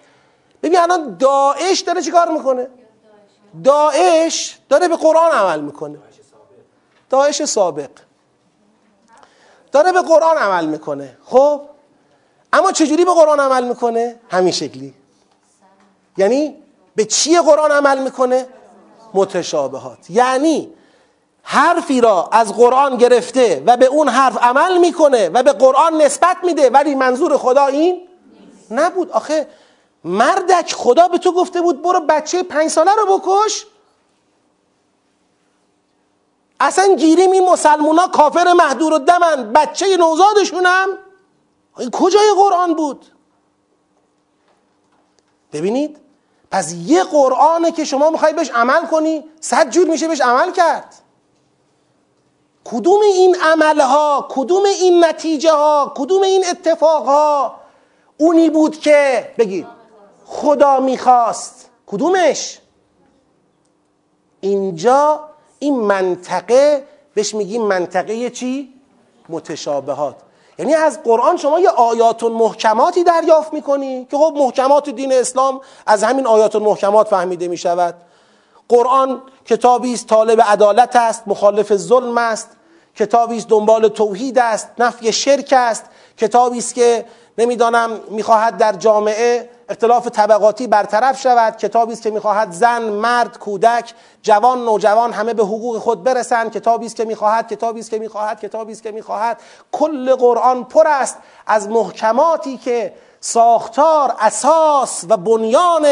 A: ببین الان داعش داره چیکار می‌کنه؟ داعش داره به قرآن عمل می‌کنه. داعش سابق. داره به قرآن عمل می‌کنه. خب؟ اما چجوری به قرآن عمل می‌کنه؟ همین شکلی. یعنی به چی قرآن عمل می‌کنه؟ متشابهات. یعنی حرفی را از قرآن گرفته و به اون حرف عمل می‌کنه و به قرآن نسبت میده ولی منظور خدا این نبود. آخه مردک خدا به تو گفته بود برو بچه پنج ساله رو بکش. اصلا گیریم این مسلمونا کافر مهدور و دمن بچه نوزادشونم. این کجای قرآن بود؟ ببینید پس یه قرآنه که شما می‌خوای بهش عمل کنی صد جور میشه بهش عمل کرد. کدوم این عملها کدوم این نتیجه ها کدوم این اتفاقها؟ اونی بود که بگید خدا می‌خواست. کدومش؟ اینجا این منطقه بهش میگیم منطقه چی؟ متشابهات. یعنی از قرآن شما یه آیات محکماتی دریافت می‌کنی که خب محکمات دین اسلام از همین آیات محکمات فهمیده می‌شود. قرآن کتابی است طالب عدالت است مخالف ظلم است. کتابی است دنبال توحید است نفی شرک است. کتابی است که نمی‌دانم می‌خواهد در جامعه اختلاف طبقاتی برطرف شود. کتابی است که می‌خواهد زن مرد کودک جوان نوجوان همه به حقوق خود برسند. کتابی است که می‌خواهد کتابی است که می‌خواهد کتابی است که می‌خواهد. کل قرآن پر است از محکماتی که ساختار اساس و بنیان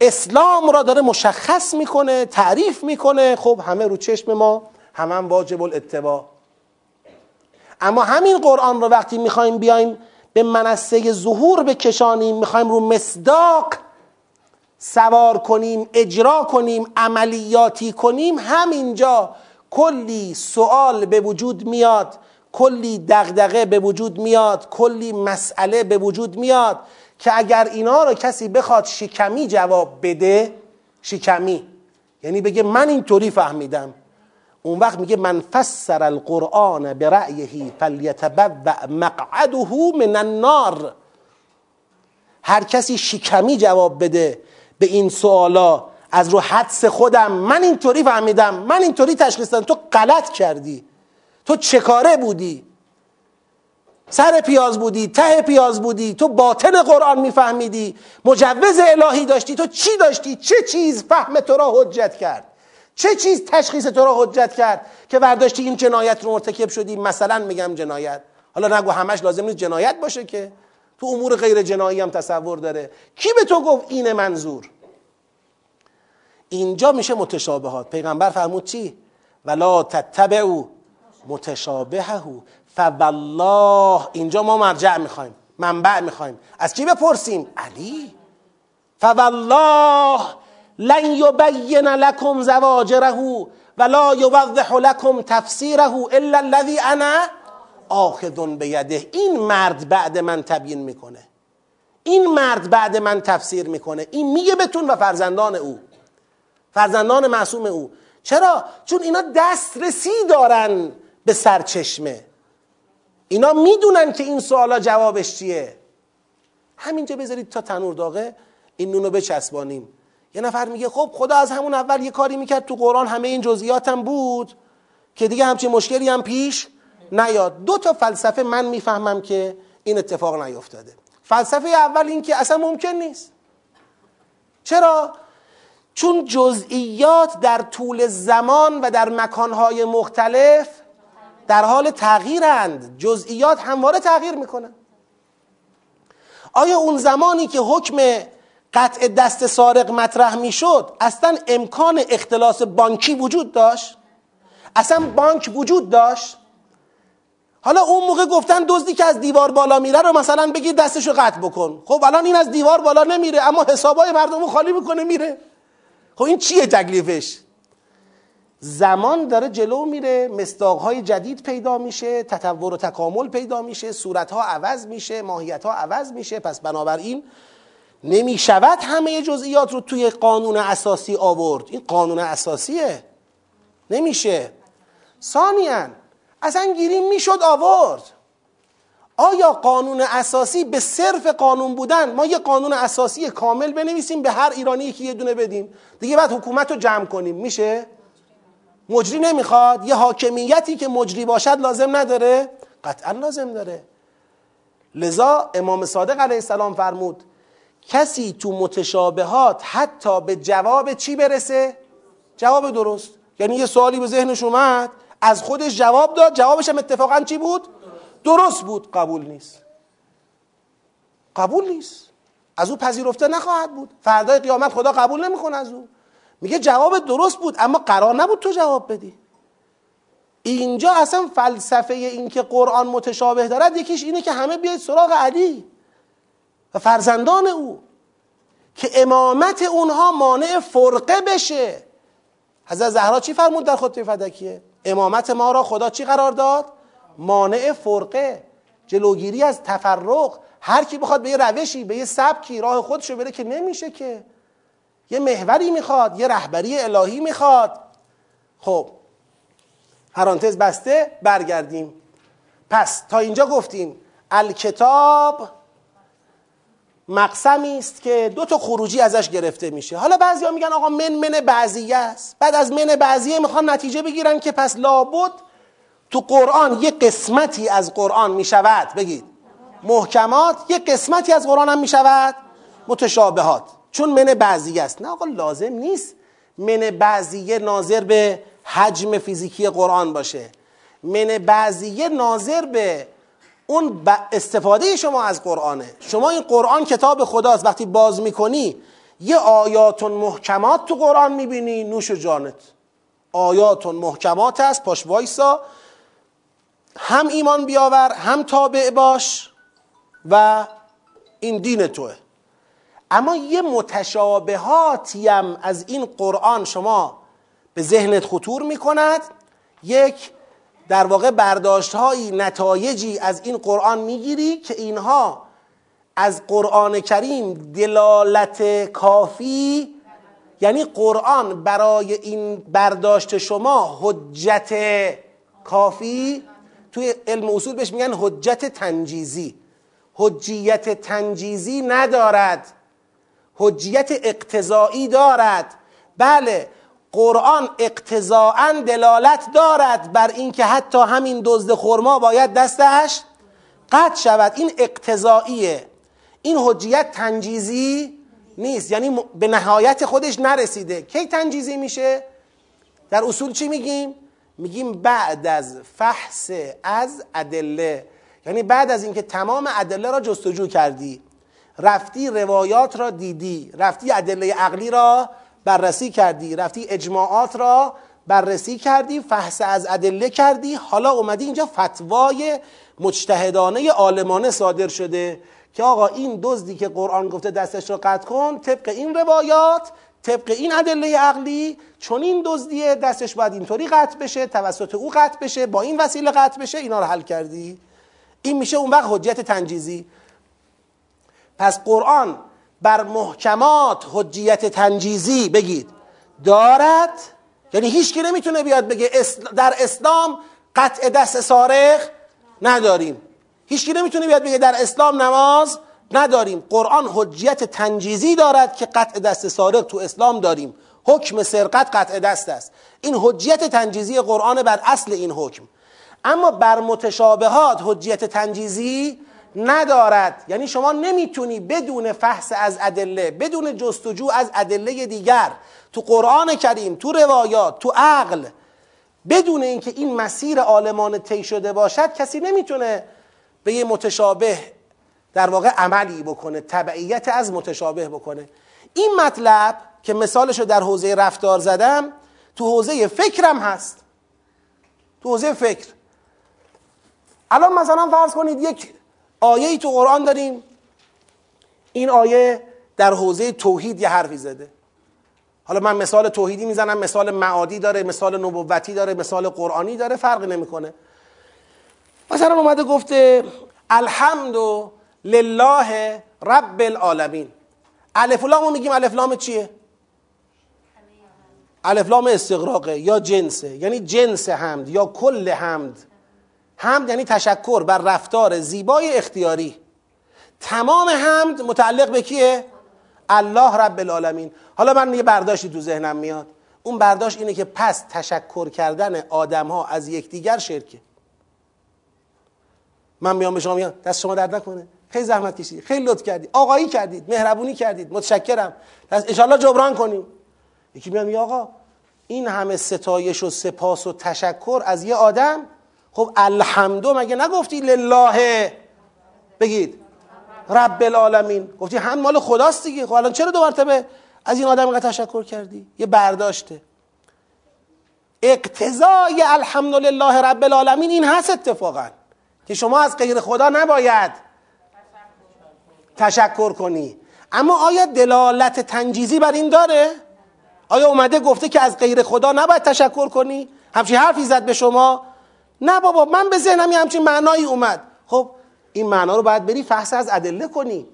A: اسلام را داره مشخص می‌کنه تعریف می‌کنه. خب همه رو چشم ما همه هم واجب الاتباع اما همین قرآن رو وقتی می‌خوایم بیایم به منصه ظهور بکشانیم می‌خوایم رو مصداق سوار کنیم اجرا کنیم عملیاتی کنیم همینجا کلی سوال به وجود میاد کلی دغدغه به وجود میاد کلی مسئله به وجود میاد که اگر اینا رو کسی بخواد شکمی جواب بده شکمی. یعنی بگه من اینطوری فهمیدم. اون وقت میگه من فسر القرآن برأیه فلیتبوع مقعده من النار. هر کسی شکمی جواب بده به این سوالا از رو حدس خودم من اینطوری فهمیدم من اینطوری تشخیص دادم. تو غلط کردی. تو چه کاره بودی؟ سر پیاز بودی ته پیاز بودی تو باطن قرآن میفهمیدی مجوز الهی داشتی تو چی داشتی؟ چه چیز فهم تو را حجت کرد؟ چه چیز تشخیص تو را حجت کرد که برداشتی این جنایت رو مرتکب شدی؟ مثلا میگم جنایت. حالا نگو همش لازم نیست جنایت باشه که. تو امور غیر جنایی هم تصور داره. کی به تو گفت این منظور؟ اینجا میشه متشابهات. پیغمبر فرمود چی؟ ولا تتبعوا متشابهه. فوالله. اینجا ما مرجع می‌خوایم. منبع می‌خوایم. از کی بپرسیم؟ علی. فوالله. لن یبین لکم زواجره ولا یوضح لکم تفسیره الا الذی انا آخذ بیده. این مرد بعد من تبیین می‌کنه. این مرد بعد من تفسیر می‌کنه. این میگه بتون و فرزندان او. فرزندان معصوم او. چرا؟ چون اینا دسترسی دارن به سرچشمه. اینا می‌دونن که این سوالا جوابش چیه. همینجا بذارید تا تنور داغه. این نونو بچسبانیم. یه نفر میگه خب خدا از همون اول یه کاری می‌کرد تو قرآن همه این جزئیات هم بود که دیگه همچین مشکلی هم پیش نیاد. دو تا فلسفه من می‌فهمم که این اتفاق نیفتاده. فلسفه اول این که اصلا ممکن نیست. چرا؟ چون جزئیات در طول زمان و در مکانهای مختلف در حال تغییرند. جزئیات همواره تغییر می‌کنن. آیا اون زمانی که حکم قطع دست سارق مطرح می‌شد اصلا امکان اختلاس بانکی وجود داشت؟ اصلا بانک وجود داشت؟ حالا اون موقع گفتن دزدی که از دیوار بالا میره رو مثلا بگیر دستشو قطع بکن. خب الان این از دیوار بالا نمیره اما حسابای مردم رو خالی می‌کنه میره. خب این چیه تکلیفش؟ زمان داره جلو میره مستاقهای جدید پیدا میشه تطور و تکامل پیدا میشه صورتها عوض میشه ماهیتها عوض میشه. پس بنابراین نمی‌شود همه جزئیات رو توی قانون اساسی آورد. این قانون اساسیه. نمیشه. ثانیا اصلا گیری می‌شد آورد. آیا قانون اساسی به صرف قانون بودن؟ ما یه قانون اساسی کامل بنویسیم به هر ایرانی که یه دونه بدیم. دیگه بعد حکومت رو جمع کنیم. میشه؟ مجری نمی‌خواد. یه حاکمیتی که مجری باشد لازم نداره. قطعا لازم داره. لذا امام صادق علیه السلام فرمود کسی تو متشابهات حتی به جواب چی برسه؟ جواب درست. یعنی یه سوالی به ذهنش اومد از خودش جواب داد جوابش هم اتفاقا چی بود؟ درست بود. قبول نیست. قبول نیست. از او پذیرفته نخواهد بود. فردای قیامت خدا قبول نمی‌کنه از او. میگه جواب درست بود اما قرار نبود تو جواب بدی. اینجا اصلا فلسفه این که قرآن متشابه دارد یکیش اینه که همه بیاید سراغ علی. و فرزندان او که امامت اونها مانع فرقه بشه. حضرت زهرا چی فرمود در خطبه فدکیه؟ امامت ما را خدا چی قرار داد؟ مانع فرقه. جلوگیری از تفرق. هر کی بخواد به یه روشی به یه سبکی راه خودشو بره که نمیشه که. یه محوری می‌خواد یه رهبری الهی می‌خواد. خب پرانتز بسته برگردیم. پس تا اینجا گفتیم. الکتاب مقسمی است که دو تا خروجی ازش گرفته میشه. حالا بعضیا میگن آقا من من بعضیه است. بعد از من بعضیه می‌خوان نتیجه بگیرن که پس لابد تو قرآن یه قسمتی از قرآن می‌شود. بگید. محکمات یه قسمتی از قرآن هم می‌شود. متشابهات. چون من بعضیه است. نه آقا لازم نیست من بعضیه ناظر به حجم فیزیکی قرآن باشه. من بعضیه ناظر به اون استفاده شما از قرآنه. شما این قرآن کتاب خداست. وقتی باز می‌کنی یه آیاتون محکمات تو قرآن می‌بینی. نوش جانت. آیاتون محکمات است پاش وایسا. هم ایمان بیاور هم تابع باش و این دین توه. اما یه متشابهاتیم از این قرآن شما به ذهنت خطور می‌کند. یک در واقع برداشت هایی نتایجی از این قرآن می‌گیری که اینها از قرآن کریم دلالت کافی یعنی قرآن برای این برداشت شما حجت کافی. توی علم اصول بهش میگن حجت تنجیزی. حجیت تنجیزی ندارد. حجیت اقتضایی دارد. بله قرآن اقتضاعا دلالت دارد بر اینکه حتی همین دزد خرما باید دستش قطع شود. این اقتضاییه. این حجیت تنجیزی نیست. یعنی به نهایت خودش نرسیده. کی تنجیزی میشه؟ در اصول چی میگیم؟ میگیم بعد از فحص از ادله. یعنی بعد از اینکه تمام ادله را جستجو کردی. رفتی روایات را دیدی. رفتی ادله عقلی را بررسی کردی رفتی اجماعات را بررسی کردی فحص از ادله کردی حالا اومدی اینجا فتوای مجتهدانه عالمانه صادر شده که آقا این دزدی که قرآن گفته دستش را قطع کن طبق این روایات طبق این ادله عقلی چون این دزدیه دستش باید اینطوری قطع بشه توسط او قطع بشه با این وسیله قطع بشه اینا رو حل کردی. این میشه اون وقت حجیت تنجیزی. پس قرآن بر محکمات حجیت تنجیزی بگید. دارد؟ یعنی هیچ کی نمی‌تونه بیاد بگه در اسلام قطع دست سارق نداریم. هیچ کی نمی‌تونه بیاد بگه در اسلام نماز نداریم. قرآن حجیت تنجیزی دارد که قطع دست سارق تو اسلام داریم. حکم سرقت قطع دست است. این حجیت تنجیزی قرآن بر اصل این حکم. اما بر متشابهات حجیت تنجیزی ندارد. یعنی شما نمی‌تونی بدون فحص از ادله بدون جستجو از ادله دیگر تو قرآن کریم تو روایات تو عقل بدون اینکه این مسیر عالمان طی شده باشد کسی نمی‌تونه به یه متشابه در واقع عملی بکنه تبعیت از متشابه بکنه. این مطلب که مثالش رو در حوزه رفتار زدم تو حوزه فکرم هست. تو حوزه فکر. الان مثلا فرض کنید یک آیه تو قرآن داریم. این آیه در حوزه توحید یه حرفی زده. حالا من مثال توحیدی می‌زنم مثال معادی داره مثال نبوتی داره مثال قرآنی داره فرق نمی‌کنه. مثلا اومده گفته الحمد لله رب العالمین. الف لامو میگیم الف لام چیه؟ الف لام استغراقه یا جنسه. یعنی جنس حمد یا کل حمد. حمد یعنی تشکر بر رفتار زیبای اختیاری. تمام حمد متعلق به کیه؟ الله رب العالمین. حالا من یه برداشتی تو ذهنم میاد. اون برداشت اینه که پس تشکر کردن آدم ها از یکدیگر شرکه. من میام به شما میگم دست شما درد نکنه. خیلی زحمت کشیدید خیلی لطف کردید آقایی کردید مهربونی کردید متشکرم. پس ان جبران کنیم. یکی میاد میگه آقا این همه ستایش و سپاس و تشکر از یه آدم خب الحمدو مگه نگفتی لله؟ بگید. رب العالمین. گفتی هم مال خداست دیگه. خب الان چرا دو مرتبه از این آدم اینقدر تشکر کردی؟ یه برداشته. اقتضای الحمدلله رب العالمین این هست اتفاقا. که شما از غیر خدا نباید تشکر کنی. اما آیا دلالت تنجیزی بر این داره؟ آیا اومده گفته که از غیر خدا نباید تشکر کنی؟ همچین حرفی زد به شما؟ نه بابا من به ذهنم یه همچین معنایی اومد. خب این معنا رو باید بری فحص از ادله کنی.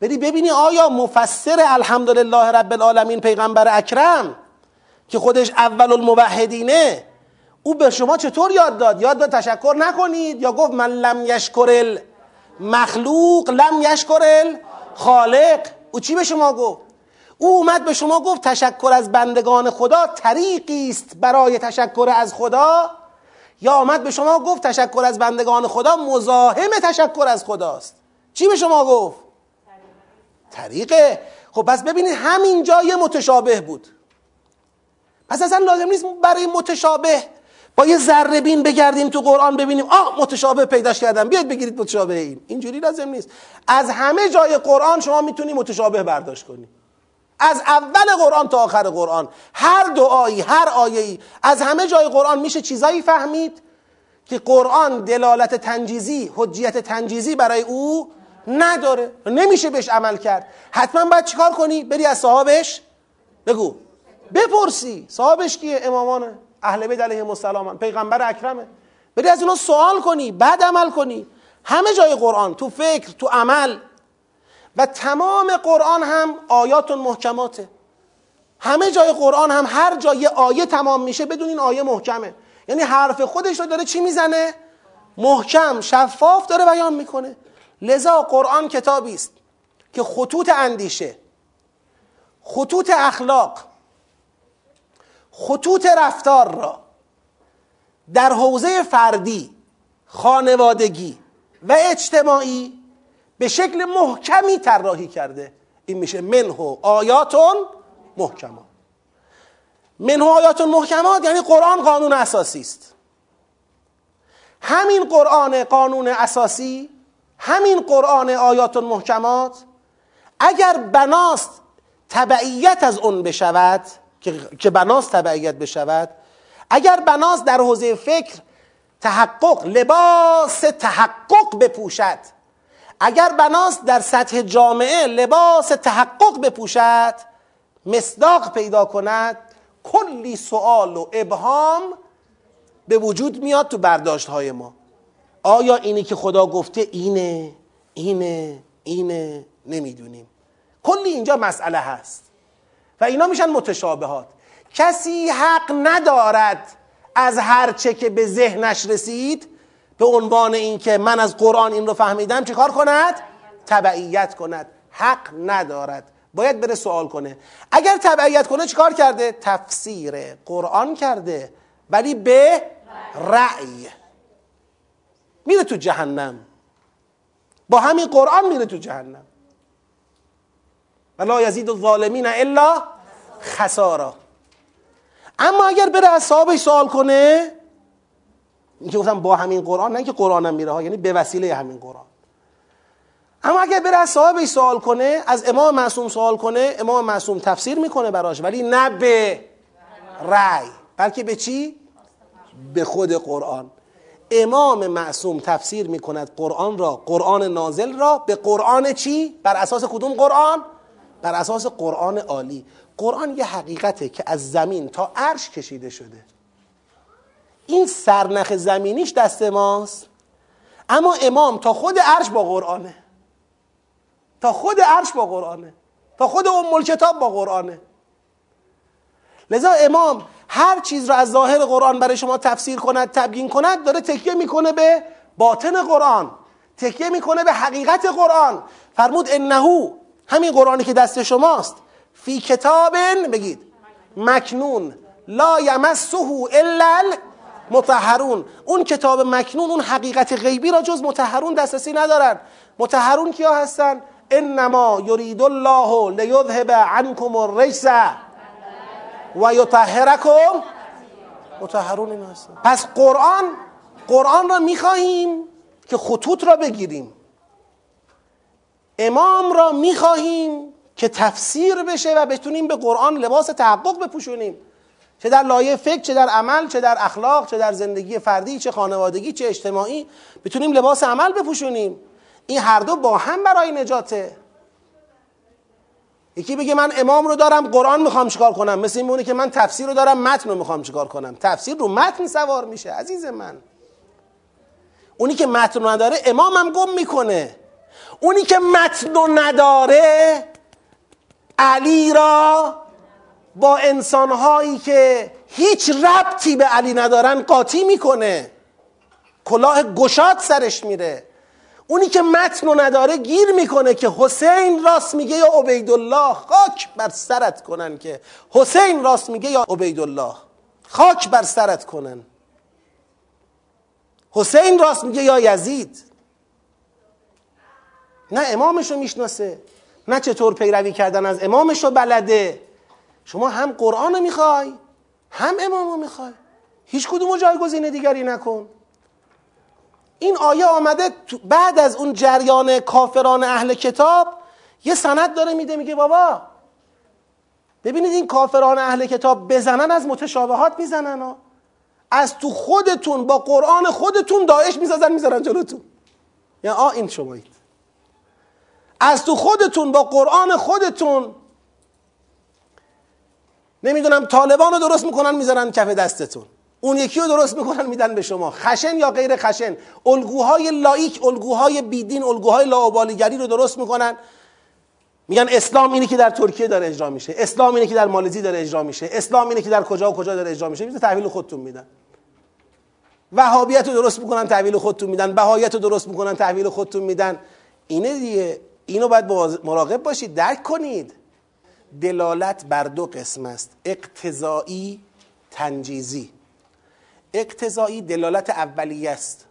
A: بری ببینی آیا مفسر الحمدلله رب العالمین پیغمبر اکرم که خودش اول الموحدینه او به شما چطور یاد داد؟ یاد داد تشکر نکنید؟ یا گفت من لم یشکر مخلوق لم یشکر خالق؟ او چی به شما گفت؟ او اومد به شما گفت تشکر از بندگان خدا طریقی است برای تشکر از خدا. یا آمد به شما گفت تشکر از بندگان خدا مزاحم تشکر از خداست. چی به شما گفت؟ طریقه. خب پس ببینید همین جای متشابه بود. پس اصلا لازم نیست برای متشابه با یه ذره بین بگردیم تو قرآن ببینیم آه متشابه پیداش کردم بیاید بگیرید متشابه این اینجوری لازم نیست. از همه جای قرآن شما می‌تونی متشابه برداشت کنی. از اول قرآن تا آخر قرآن. هر دعایی هر آیه‌ای. از همه جای قرآن میشه چیزایی فهمید که قرآن دلالت تنجیزی حجیت تنجیزی برای او نداره. نمیشه بهش عمل کرد. حتما باید چیکار کنی؟ بری از صحابش بگو. بپرسی. صحابش کیه؟ امامان اهل بیت علیهم السلام. پیغمبر اکرمه. بری از اونا سوال کنی بعد عمل کنی. همه جای قرآن تو فکر تو عمل. و تمام قرآن هم آیات محکماته. همه جای قرآن هم هر جای آیه تمام میشه بدون این آیه محکمه. یعنی حرف خودش رو داره چی می‌زنه؟ محکم شفاف داره بیان می‌کنه. لذا قرآن کتابی است که خطوط اندیشه خطوط اخلاق خطوط رفتار را در حوزه فردی خانوادگی و اجتماعی به شکل محکمی طراحی کرده. این میشه منه آیاتون محکمات منه آیاتون محکمات یعنی قرآن قانون اساسی است. همین قرآن قانون اساسی همین قرآن آیات محکمات اگر بناست تبعیت از اون بشود که بناست تبعیت بشود اگر بناست در حوزه فکر تحقق لباس تحقق بپوشد اگر بناست در سطح جامعه لباس تحقق بپوشد مصداق پیدا کند کلی سوال و ابهام به وجود میاد تو برداشت های ما. آیا اینی که خدا گفته اینه اینه اینه؟ نمی‌دونیم. کلی اینجا مسئله هست. و اینا میشن متشابهات. کسی حق ندارد از هر چه که به ذهنش رسید به عنوان اینکه من از قرآن این رو فهمیدم چه کار کند؟ تبعیت کند. حق ندارد. باید بره سوال کنه. اگر تبعیت کنه چیکار کرده؟ تفسیر قرآن کرده. ولی به رأی. میره تو جهنم. با همین قرآن میره تو جهنم. ولا یزید الظالمین الا خسارا. اما اگر بره از صاحبش سوال کنه این که گفتم با همین قرآن نه که قرآنم میره ها یعنی به وسیله همین قرآن اما اگر بره از صاحبش سوال کنه از امام معصوم سوال کنه امام معصوم تفسیر می‌کنه براش ولی نه به رأی بلکه به چی؟ به خود قرآن امام معصوم تفسیر می‌کند قرآن را قرآن نازل را به قرآن چی؟ بر اساس کدوم قرآن؟ بر اساس قرآن عالی قرآن یه حقیقته که از زمین تا عرش کشیده شده این سرنخ زمینیش دست ماست. اما امام تا خود عرش با قرآنه. تا خود عرش با قرآنه. تا خود ام کتاب با قرآنه. لذا امام هر چیز را از ظاهر قرآن برای شما تفسیر کند تبیین کند داره تکیه می‌کنه به باطن قرآن. تکیه می‌کنه به حقیقت قرآن. فرمود انهو همین قرآنی که دست شماست. فی کتاب بگید مکنون لا یمسه الا متحرون اون کتاب مکنون اون حقیقت غیبی را جز متحرون دسترسی ندارن. متحرون کیا هستن؟ انما یرید الله لیذهب عنکم الرجس. و یطهرکم. متحرون این هستن. پس قرآن قرآن را می‌خواهیم که خطوط را بگیریم. امام را می‌خواهیم که تفسیر بشه و بتونیم به قرآن لباس تحقق بپوشونیم. چه در لایه فکر چه در عمل چه در اخلاق چه در زندگی فردی چه خانوادگی چه اجتماعی بتونیم لباس عمل بپوشونیم. این هر دو با هم برای نجاته. یکی بگه من امام رو دارم قرآن می‌خوام چیکار کنم؟ مثل این که من تفسیر رو دارم متن رو می‌خوام چیکار کنم؟ تفسیر رو متن سوار میشه عزیز من. اونی که متن رو نداره امامم گم می‌کنه. اونی که متن رو نداره علی را با انسانهایی که هیچ ربطی به علی ندارن قاطی می‌کنه. کلاه گشاد سرش میره. اونی که متن رو نداره گیر می‌کنه که حسین راست میگه یا عبیدالله. خاک بر سرت کنن که حسین راست میگه یا عبیدالله. خاک بر سرت کنن. حسین راست میگه یا یزید. نه امامش رو می‌شناسه. نه چطور پیروی کردن از امامش رو بلده. شما هم قرآن رو می‌خوای هم امام رو می‌خوای. هیچ کدوم جایگزین دیگری نکن. این آیه آمده بعد از اون جریان کافران اهل کتاب یه سند داره میده میگه بابا ببینید این کافران اهل کتاب بزنن از متشابهات می‌زنن ها. از تو خودتون با قرآن خودتون داعش می‌سازن می‌ذارن جلوتون. یعنی آ این شمایید. از تو خودتون با قرآن خودتون نمی‌دونم طالبان رو درست می‌کنن می‌ذارن کف دستتون. اون یکی رو درست می‌کنن میدن به شما. خشن یا غیر خشن. الگوهای لایک الگوهای بیدین الگوهای لاوبالیگری رو درست می‌کنن. میگن اسلام اینه که در ترکیه داره اجرا میشه. اسلام اینه که در مالزی داره اجرا میشه. اسلام اینه که در کجا و کجا داره اجرا میشه. میشه تحویل خودتون میدن. وهابیت رو درست می‌کنن تحویل خودتون میدن. بهایت رو درست می‌کنن تحویل خودتون میدن. اینه دیگه. اینو باید مراقب باشید. درک کنید. دلالت بر دو قسم است. اقتضایی تنجیزی. اقتضایی دلالت اولیه است.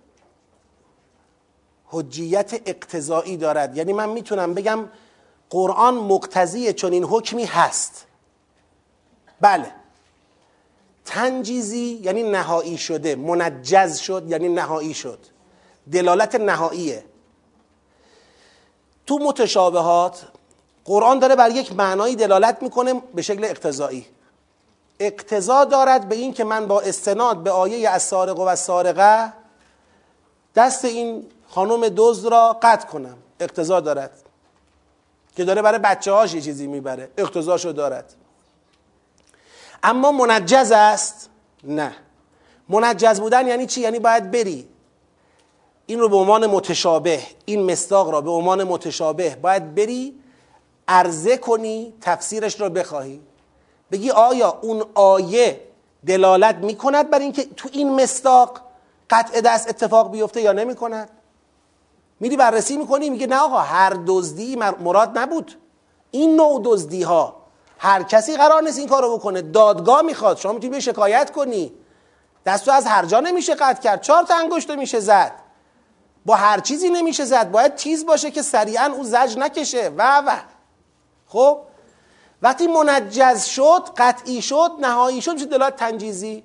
A: حجیت اقتضایی دارد. یعنی من می‌تونم بگم قرآن مقتضی چون این حکمی هست. بله. تنجیزی یعنی نهایی شده منجز شد یعنی نهایی شد. دلالت نهاییه. تو متشابهات قرآن داره بر یک معنایی دلالت می‌کنه به شکل اقتضایی. اقتضا دارد به این که من با استناد به آیه از سارق و سارقه دست این خانم دزد را قطع کنم. اقتضا دارد. که داره برای بچه هاش یه چیزی می‌بره. اقتضاشو دارد. اما منجز است؟ نه. منجز بودن یعنی چی؟ یعنی باید بری. این رو به عنوان متشابه این مستاق را به عنوان متشابه باید بری عرضه کنی تفسیرش را بخواهی. بگی آیا اون آیه دلالت می‌کند بر اینکه تو این مستاق قطع دست اتفاق بیفته یا نمی کند میری بررسی می‌کنی میگه نه آقا هر دزدی مراد نبود. این نوع دزدی ها هر کسی قرار نیست این کارو بکنه. دادگاه می‌خواد شما می‌تونی به شکایت کنی. دستو از هر جا نمیشه قطع کرد. چهار تا انگشت میشه زد. با هر چیزی نمیشه زد. باید تیز باشه که سریعا او زج نکشه. و و. خب؟ وقتی منجز شد قطعی شد نهایی شد میشه دلالت تنجیزی؟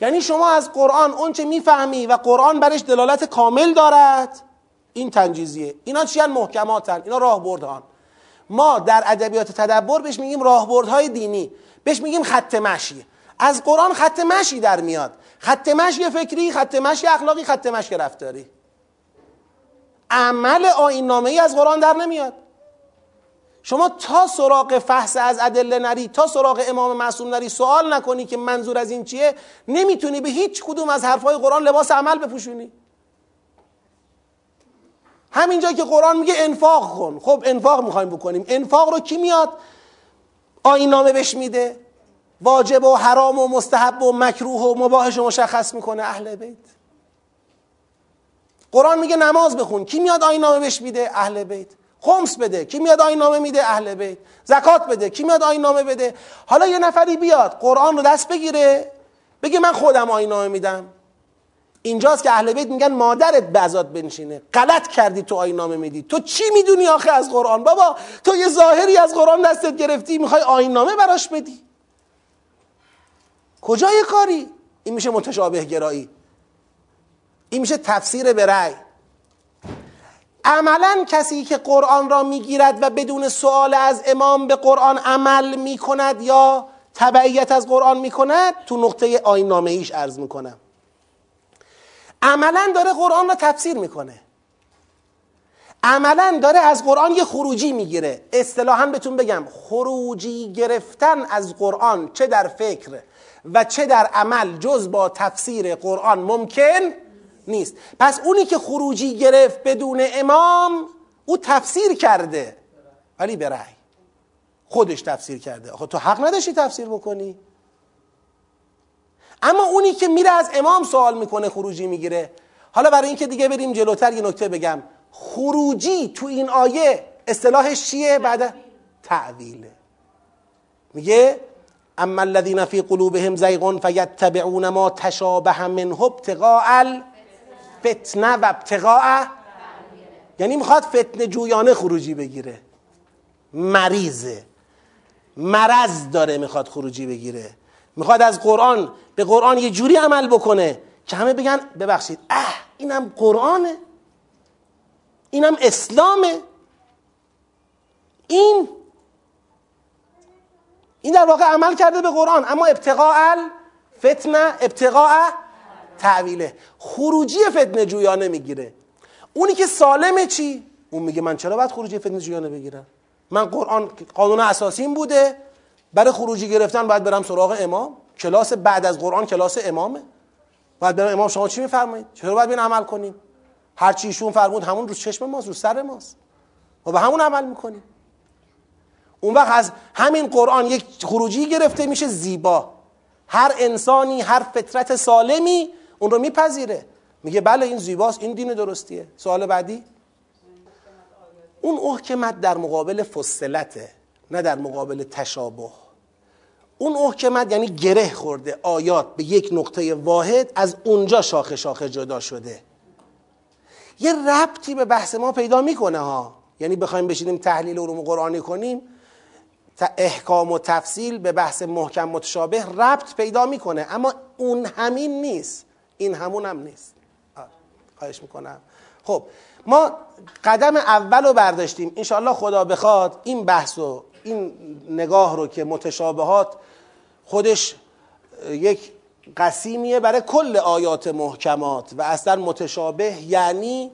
A: یعنی شما از قرآن اونچه می‌فهمی و قرآن برش دلالت کامل دارد این تنجیزیه. اینا چی محکماتن. اینا راهبردهان. ما در ادبیات تدبر بهش میگیم راهبردهای دینی. بهش میگیم خط مشی. از قرآن خط مشی در میاد. خط مشی فکری خط مشی اخلاقی خط مشی رفتاری. عمل آین نامه ای از قرآن در نمیاد. شما تا سراغ فحص از ادله نری تا سراغ امام معصوم نری سوال نکنی که منظور از این چیه؟ نمی‌تونی به هیچ کدوم از حرفهای قرآن لباس عمل بپوشونی. همینجا که قرآن میگه انفاق کن. خب انفاق می‌خوایم بکنیم. انفاق رو کی میاد؟ آین نامه بهش میده. واجب و حرام و مستحب و مکروه و مباهش رو مشخص می‌کنه اهل بیت. قرآن میگه نماز بخون. کی میاد آین نامه بهش میده؟ اهل بیت. خمس بده کی میاد آین نامه میده؟ اهل بیت. زکات بده کی میاد آین نامه بده؟ حالا یه نفری بیاد قرآن رو دست بگیره بگه من خودم آین نامه میدم. اینجاست که اهل بیت میگن مادرت بزاد بنشینه. غلط کردی تو آین نامه میدی. تو چی می‌دونی آخه از قرآن؟ بابا تو یه ظاهری از قرآن دستت گرفتی می‌خوای آین نامه براش بدی. کجای کاری؟ این میشه متشابه گرایی. این میشه تفسیر به رأی. عملا کسی که قرآن را می‌گیرد و بدون سوال از امام به قرآن عمل می‌کند یا تبعیت از قرآن می‌کند تو نقطه آین ایش عرض می‌کنم. عملا داره قرآن را تفسیر می‌کنه. عملا داره از قرآن یه خروجی می‌گیره. اصطلاحا بهتون بگم خروجی گرفتن از قرآن چه در فکر و چه در عمل جز با تفسیر قرآن ممکن نیست. پس اونی که خروجی گرفت بدون امام او تفسیر کرده. ولی به رأی. خودش تفسیر کرده. خب تو حق نداشتی تفسیر بکنی. اما اونی که میره از امام سوال می‌کنه خروجی می‌گیره. حالا برای اینکه دیگه بریم جلوتر یه نکته بگم. خروجی تو این آیه اصطلاحش چیه؟ بعد تعویله. میگه اما الذين في قلوبهم زيغ فيتبعون ما تشابه منه ابتغاء الفتنه و ابتغاء. یعنی می‌خواد فتنه جویانه خروجی بگیره. مریضه. مرض داره می‌خواد خروجی بگیره. می‌خواد از قرآن به قرآن یه جوری عمل بکنه که همه بگن ببخشید اه اینم قرآنه. اینم اسلامه. این این در واقع عمل کرده به قرآن. اما ابتقاء فتنه ابتقاء تعویله خروجی فتنه جویانه می‌گیره اونی که سالمه چی؟ اون میگه من چرا باید خروجی فتنه جویانه بگیرم من قرآن قانون اساسیم بوده. برای خروجی گرفتن باید برم سراغ امام. کلاس بعد از قرآن کلاس امامه. باید برم امام شما چی میفرمایید؟ چرا باید بین عمل کنیم؟ هر چی ایشون فرمود همون رو چشم ماست رو سر ماست. و به همون عمل می‌کنیم. اون وقت از همین قرآن یک خروجی گرفته میشه زیبا. هر انسانی هر فطرت سالمی اون رو میپذیره. میگه بله این زیباست این دین درستیه. سوال بعدی؟ اون احکمت در مقابل فصلته نه در مقابل تشابه. اون احکمت یعنی گره خورده آیات به یک نقطه واحد از اونجا شاخه شاخه جدا شده. یه ربطی به بحث ما پیدا می‌کنه ها. یعنی بخوایم بشینیم تحلیل علوم قرآنی کنیم احکام و تفصیل به بحث محکم متشابه ربط پیدا می‌کنه. اما اون همین نیست. این همون هم نیست. خواهش می‌کنم. خب ما قدم اول رو برداشتیم. انشاءالله خدا بخواد این بحث و این نگاه رو که متشابهات خودش یک قسیمیه برای کل آیات محکمات و اصلا متشابه یعنی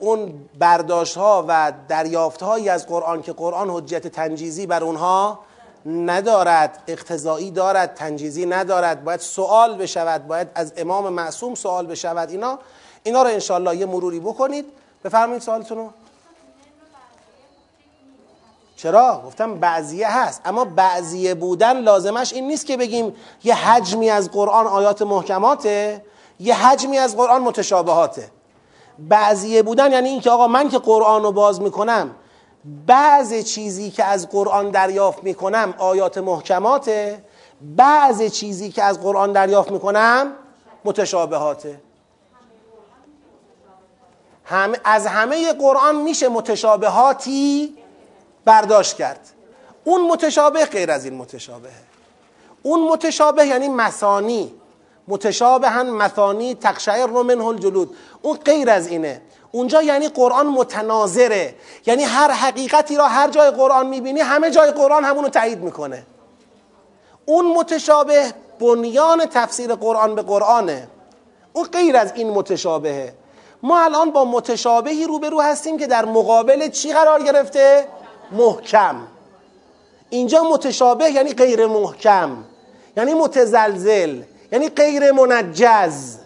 A: اون برداشت ها و دریافت هایی از قرآن که قرآن حجت تنجیزی بر اونها ندارد اقتضایی دارد تنجیزی ندارد باید سوال بشود باید از امام معصوم سوال بشود اینا اینا رو انشالله یه مروری بکنید. بفرمایید سوالتون رو چرا؟ گفتم بعضیه هست اما بعضیه بودن لازمش این نیست که بگیم یه حجمی از قرآن آیات محکماته یه حجمی از قرآن متشابهاته. بعضیه بودن یعنی اینکه آقا من که قرآن رو باز می‌کنم بعض چیزی که از قرآن دریافت می‌کنم آیات محکماته بعض چیزی که از قرآن دریافت می‌کنم متشابهاته. هم از همه قرآن میشه متشابهاتی برداشت کرد. اون متشابه غیر از این متشابهه. اون متشابه یعنی مسانی متشابهن مثانی تقشعر رو منه الجلود. اون غیر از اینه. اونجا یعنی قرآن متناظره. یعنی هر حقیقتی را هر جای قرآن می‌بینی همه جای قرآن همونو تایید می‌کنه. اون متشابه بنیان تفسیر قرآن به قرآنه. اون غیر از این متشابهه. ما الان با متشابهی روبرو هستیم که در مقابل چی قرار گرفته؟ محکم. اینجا متشابه یعنی غیر محکم. یعنی متزلزل. یعنی غیر منجز.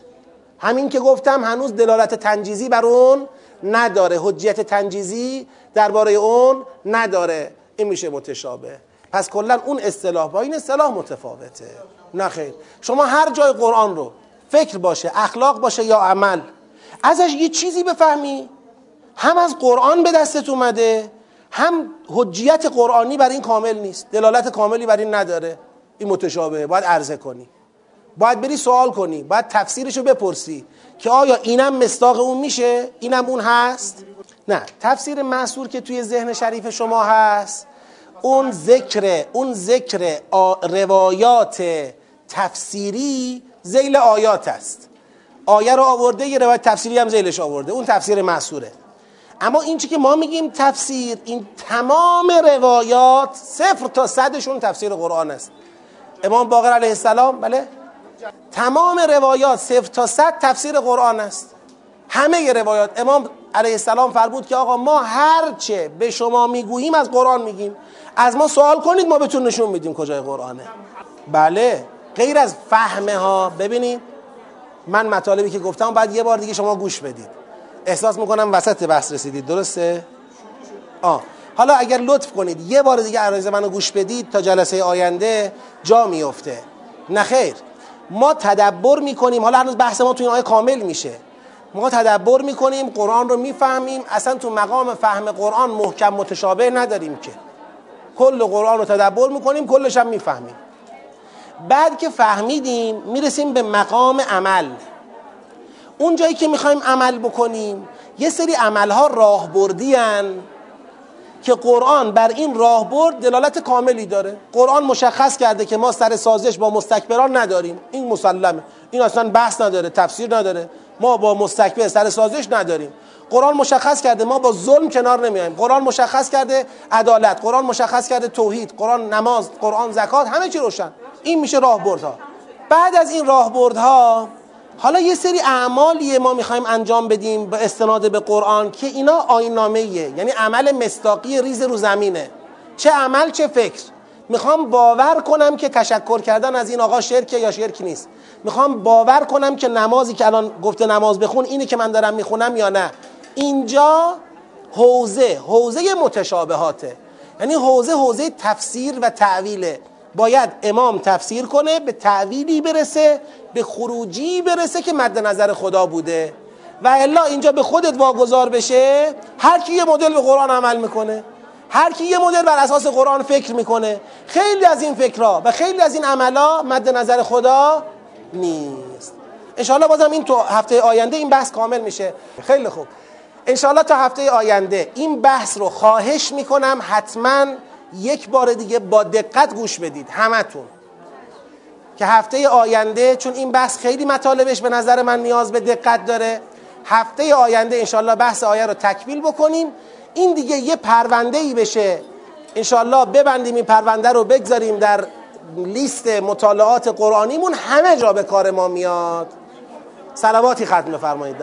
A: همین که گفتم هنوز دلالت تنجیزی بر اون نداره حجیت تنجیزی درباره اون نداره. این میشه متشابه. پس کلا اون اصطلاح با این اصطلاح متفاوته. نه خیر. شما هر جای قرآن رو فکر باشه اخلاق باشه یا عمل ازش یه چیزی بفهمی. هم از قرآن به دستت اومده هم حجیت قرآنی بر این کامل نیست. دلالت کاملی بر این نداره. این متشابهه باید عرضه کنی. باید بری سوال کنی باید تفسیرشو بپرسی که آیا اینم مستاق اون میشه؟ اینم اون هست؟ نه تفسیر محصور که توی ذهن شریف شما هست اون ذکر اون ذکر روایات تفسیری زیل آیات است. آیه رو آورده یه روایت تفسیری هم زیلش آورده اون تفسیر محصوره اما این چی که ما میگیم تفسیر این تمام روایات صفر تا صدشون تفسیر قرآن است. امام باقر علیه السلام بله؟ تمام روایات صفر تا صد تفسیر قرآن است. همه روایات. امام علیه السلام فرمود که آقا ما هرچه به شما می‌گوییم از قرآن میگیم. از ما سوال کنید ما بهتون نشون میدیم کجای قرآنه. بله غیر از فهمه ها ببینید من مطالبی که گفتم بعد یه بار دیگه شما گوش بدید. احساس می‌کنم وسط بحث رسیدید. درسته؟ آه حالا اگر لطف کنید یه بار دیگه عرایز منو گوش بدید تا جلسه آینده جا میفته نه خیر. ما تدبر می‌کنیم. حالا هنوز بحث ما تو این آیه کامل میشه. ما تدبر می‌کنیم قرآن رو می‌فهمیم. اصلا تو مقام فهم قرآن محکم متشابه نداریم که. کل قرآن رو تدبر می‌کنیم کلش هم می‌فهمیم. بعد که فهمیدیم می‌رسیم به مقام عمل. اون جایی که می‌خوایم عمل بکنیم یه سری عملها راه بردی که قرآن بر این راهبرد دلالت کاملی داره. قرآن مشخص کرده که ما سر سازش با مستکبران نداریم. این مسلمه. این اصلا بحث نداره تفسیر نداره. ما با مستکبر سر سازش نداریم. قرآن مشخص کرده ما با ظلم کنار نمیایم. قرآن مشخص کرده عدالت قرآن مشخص کرده توحید قرآن نماز قرآن زکات همه چی روشن. این میشه راهبردها. بعد از این راهبردها حالا یه سری اعمالیه ما می‌خوایم انجام بدیم به استناد به قرآن که اینا آینامه یعنی عمل مستاقی ریز رو زمینه. چه عمل چه فکر. می‌خوام باور کنم که تشکر کردن از این آقا شرکه یا شرک نیست. می‌خوام باور کنم که نمازی که الان گفته نماز بخون اینی که من دارم می‌خونم یا نه. اینجا حوزه حوزه متشابهاته. یعنی حوزه حوزه تفسیر و تعویله. باید امام تفسیر کنه به تعویلی برسه به خروجی برسه که مد نظر خدا بوده. و الا اینجا به خودت واگذار بشه هر کی یه مدل به قرآن عمل می‌کنه هر کی یه مدل بر اساس قرآن فکر می‌کنه. خیلی از این فکرها و خیلی از این عملا مد نظر خدا نیست. انشاءالله بازم این تو هفته آینده این بحث کامل میشه. خیلی خوب. انشاءالله تا هفته آینده این بحث رو خواهش می‌کنم حتما یک بار دیگه با دقت گوش بدید همتون. که هفته آینده چون این بحث خیلی مطالبش به نظر من نیاز به دقت داره هفته آینده انشالله بحث آیه رو تکمیل بکنیم. این دیگه یه پرونده ای بشه. انشالله ببندیم این پرونده رو بگذاریم در لیست مطالعات قرآنیمون. همه جا به کار ما میاد. سلواتی ختم بفرمایید.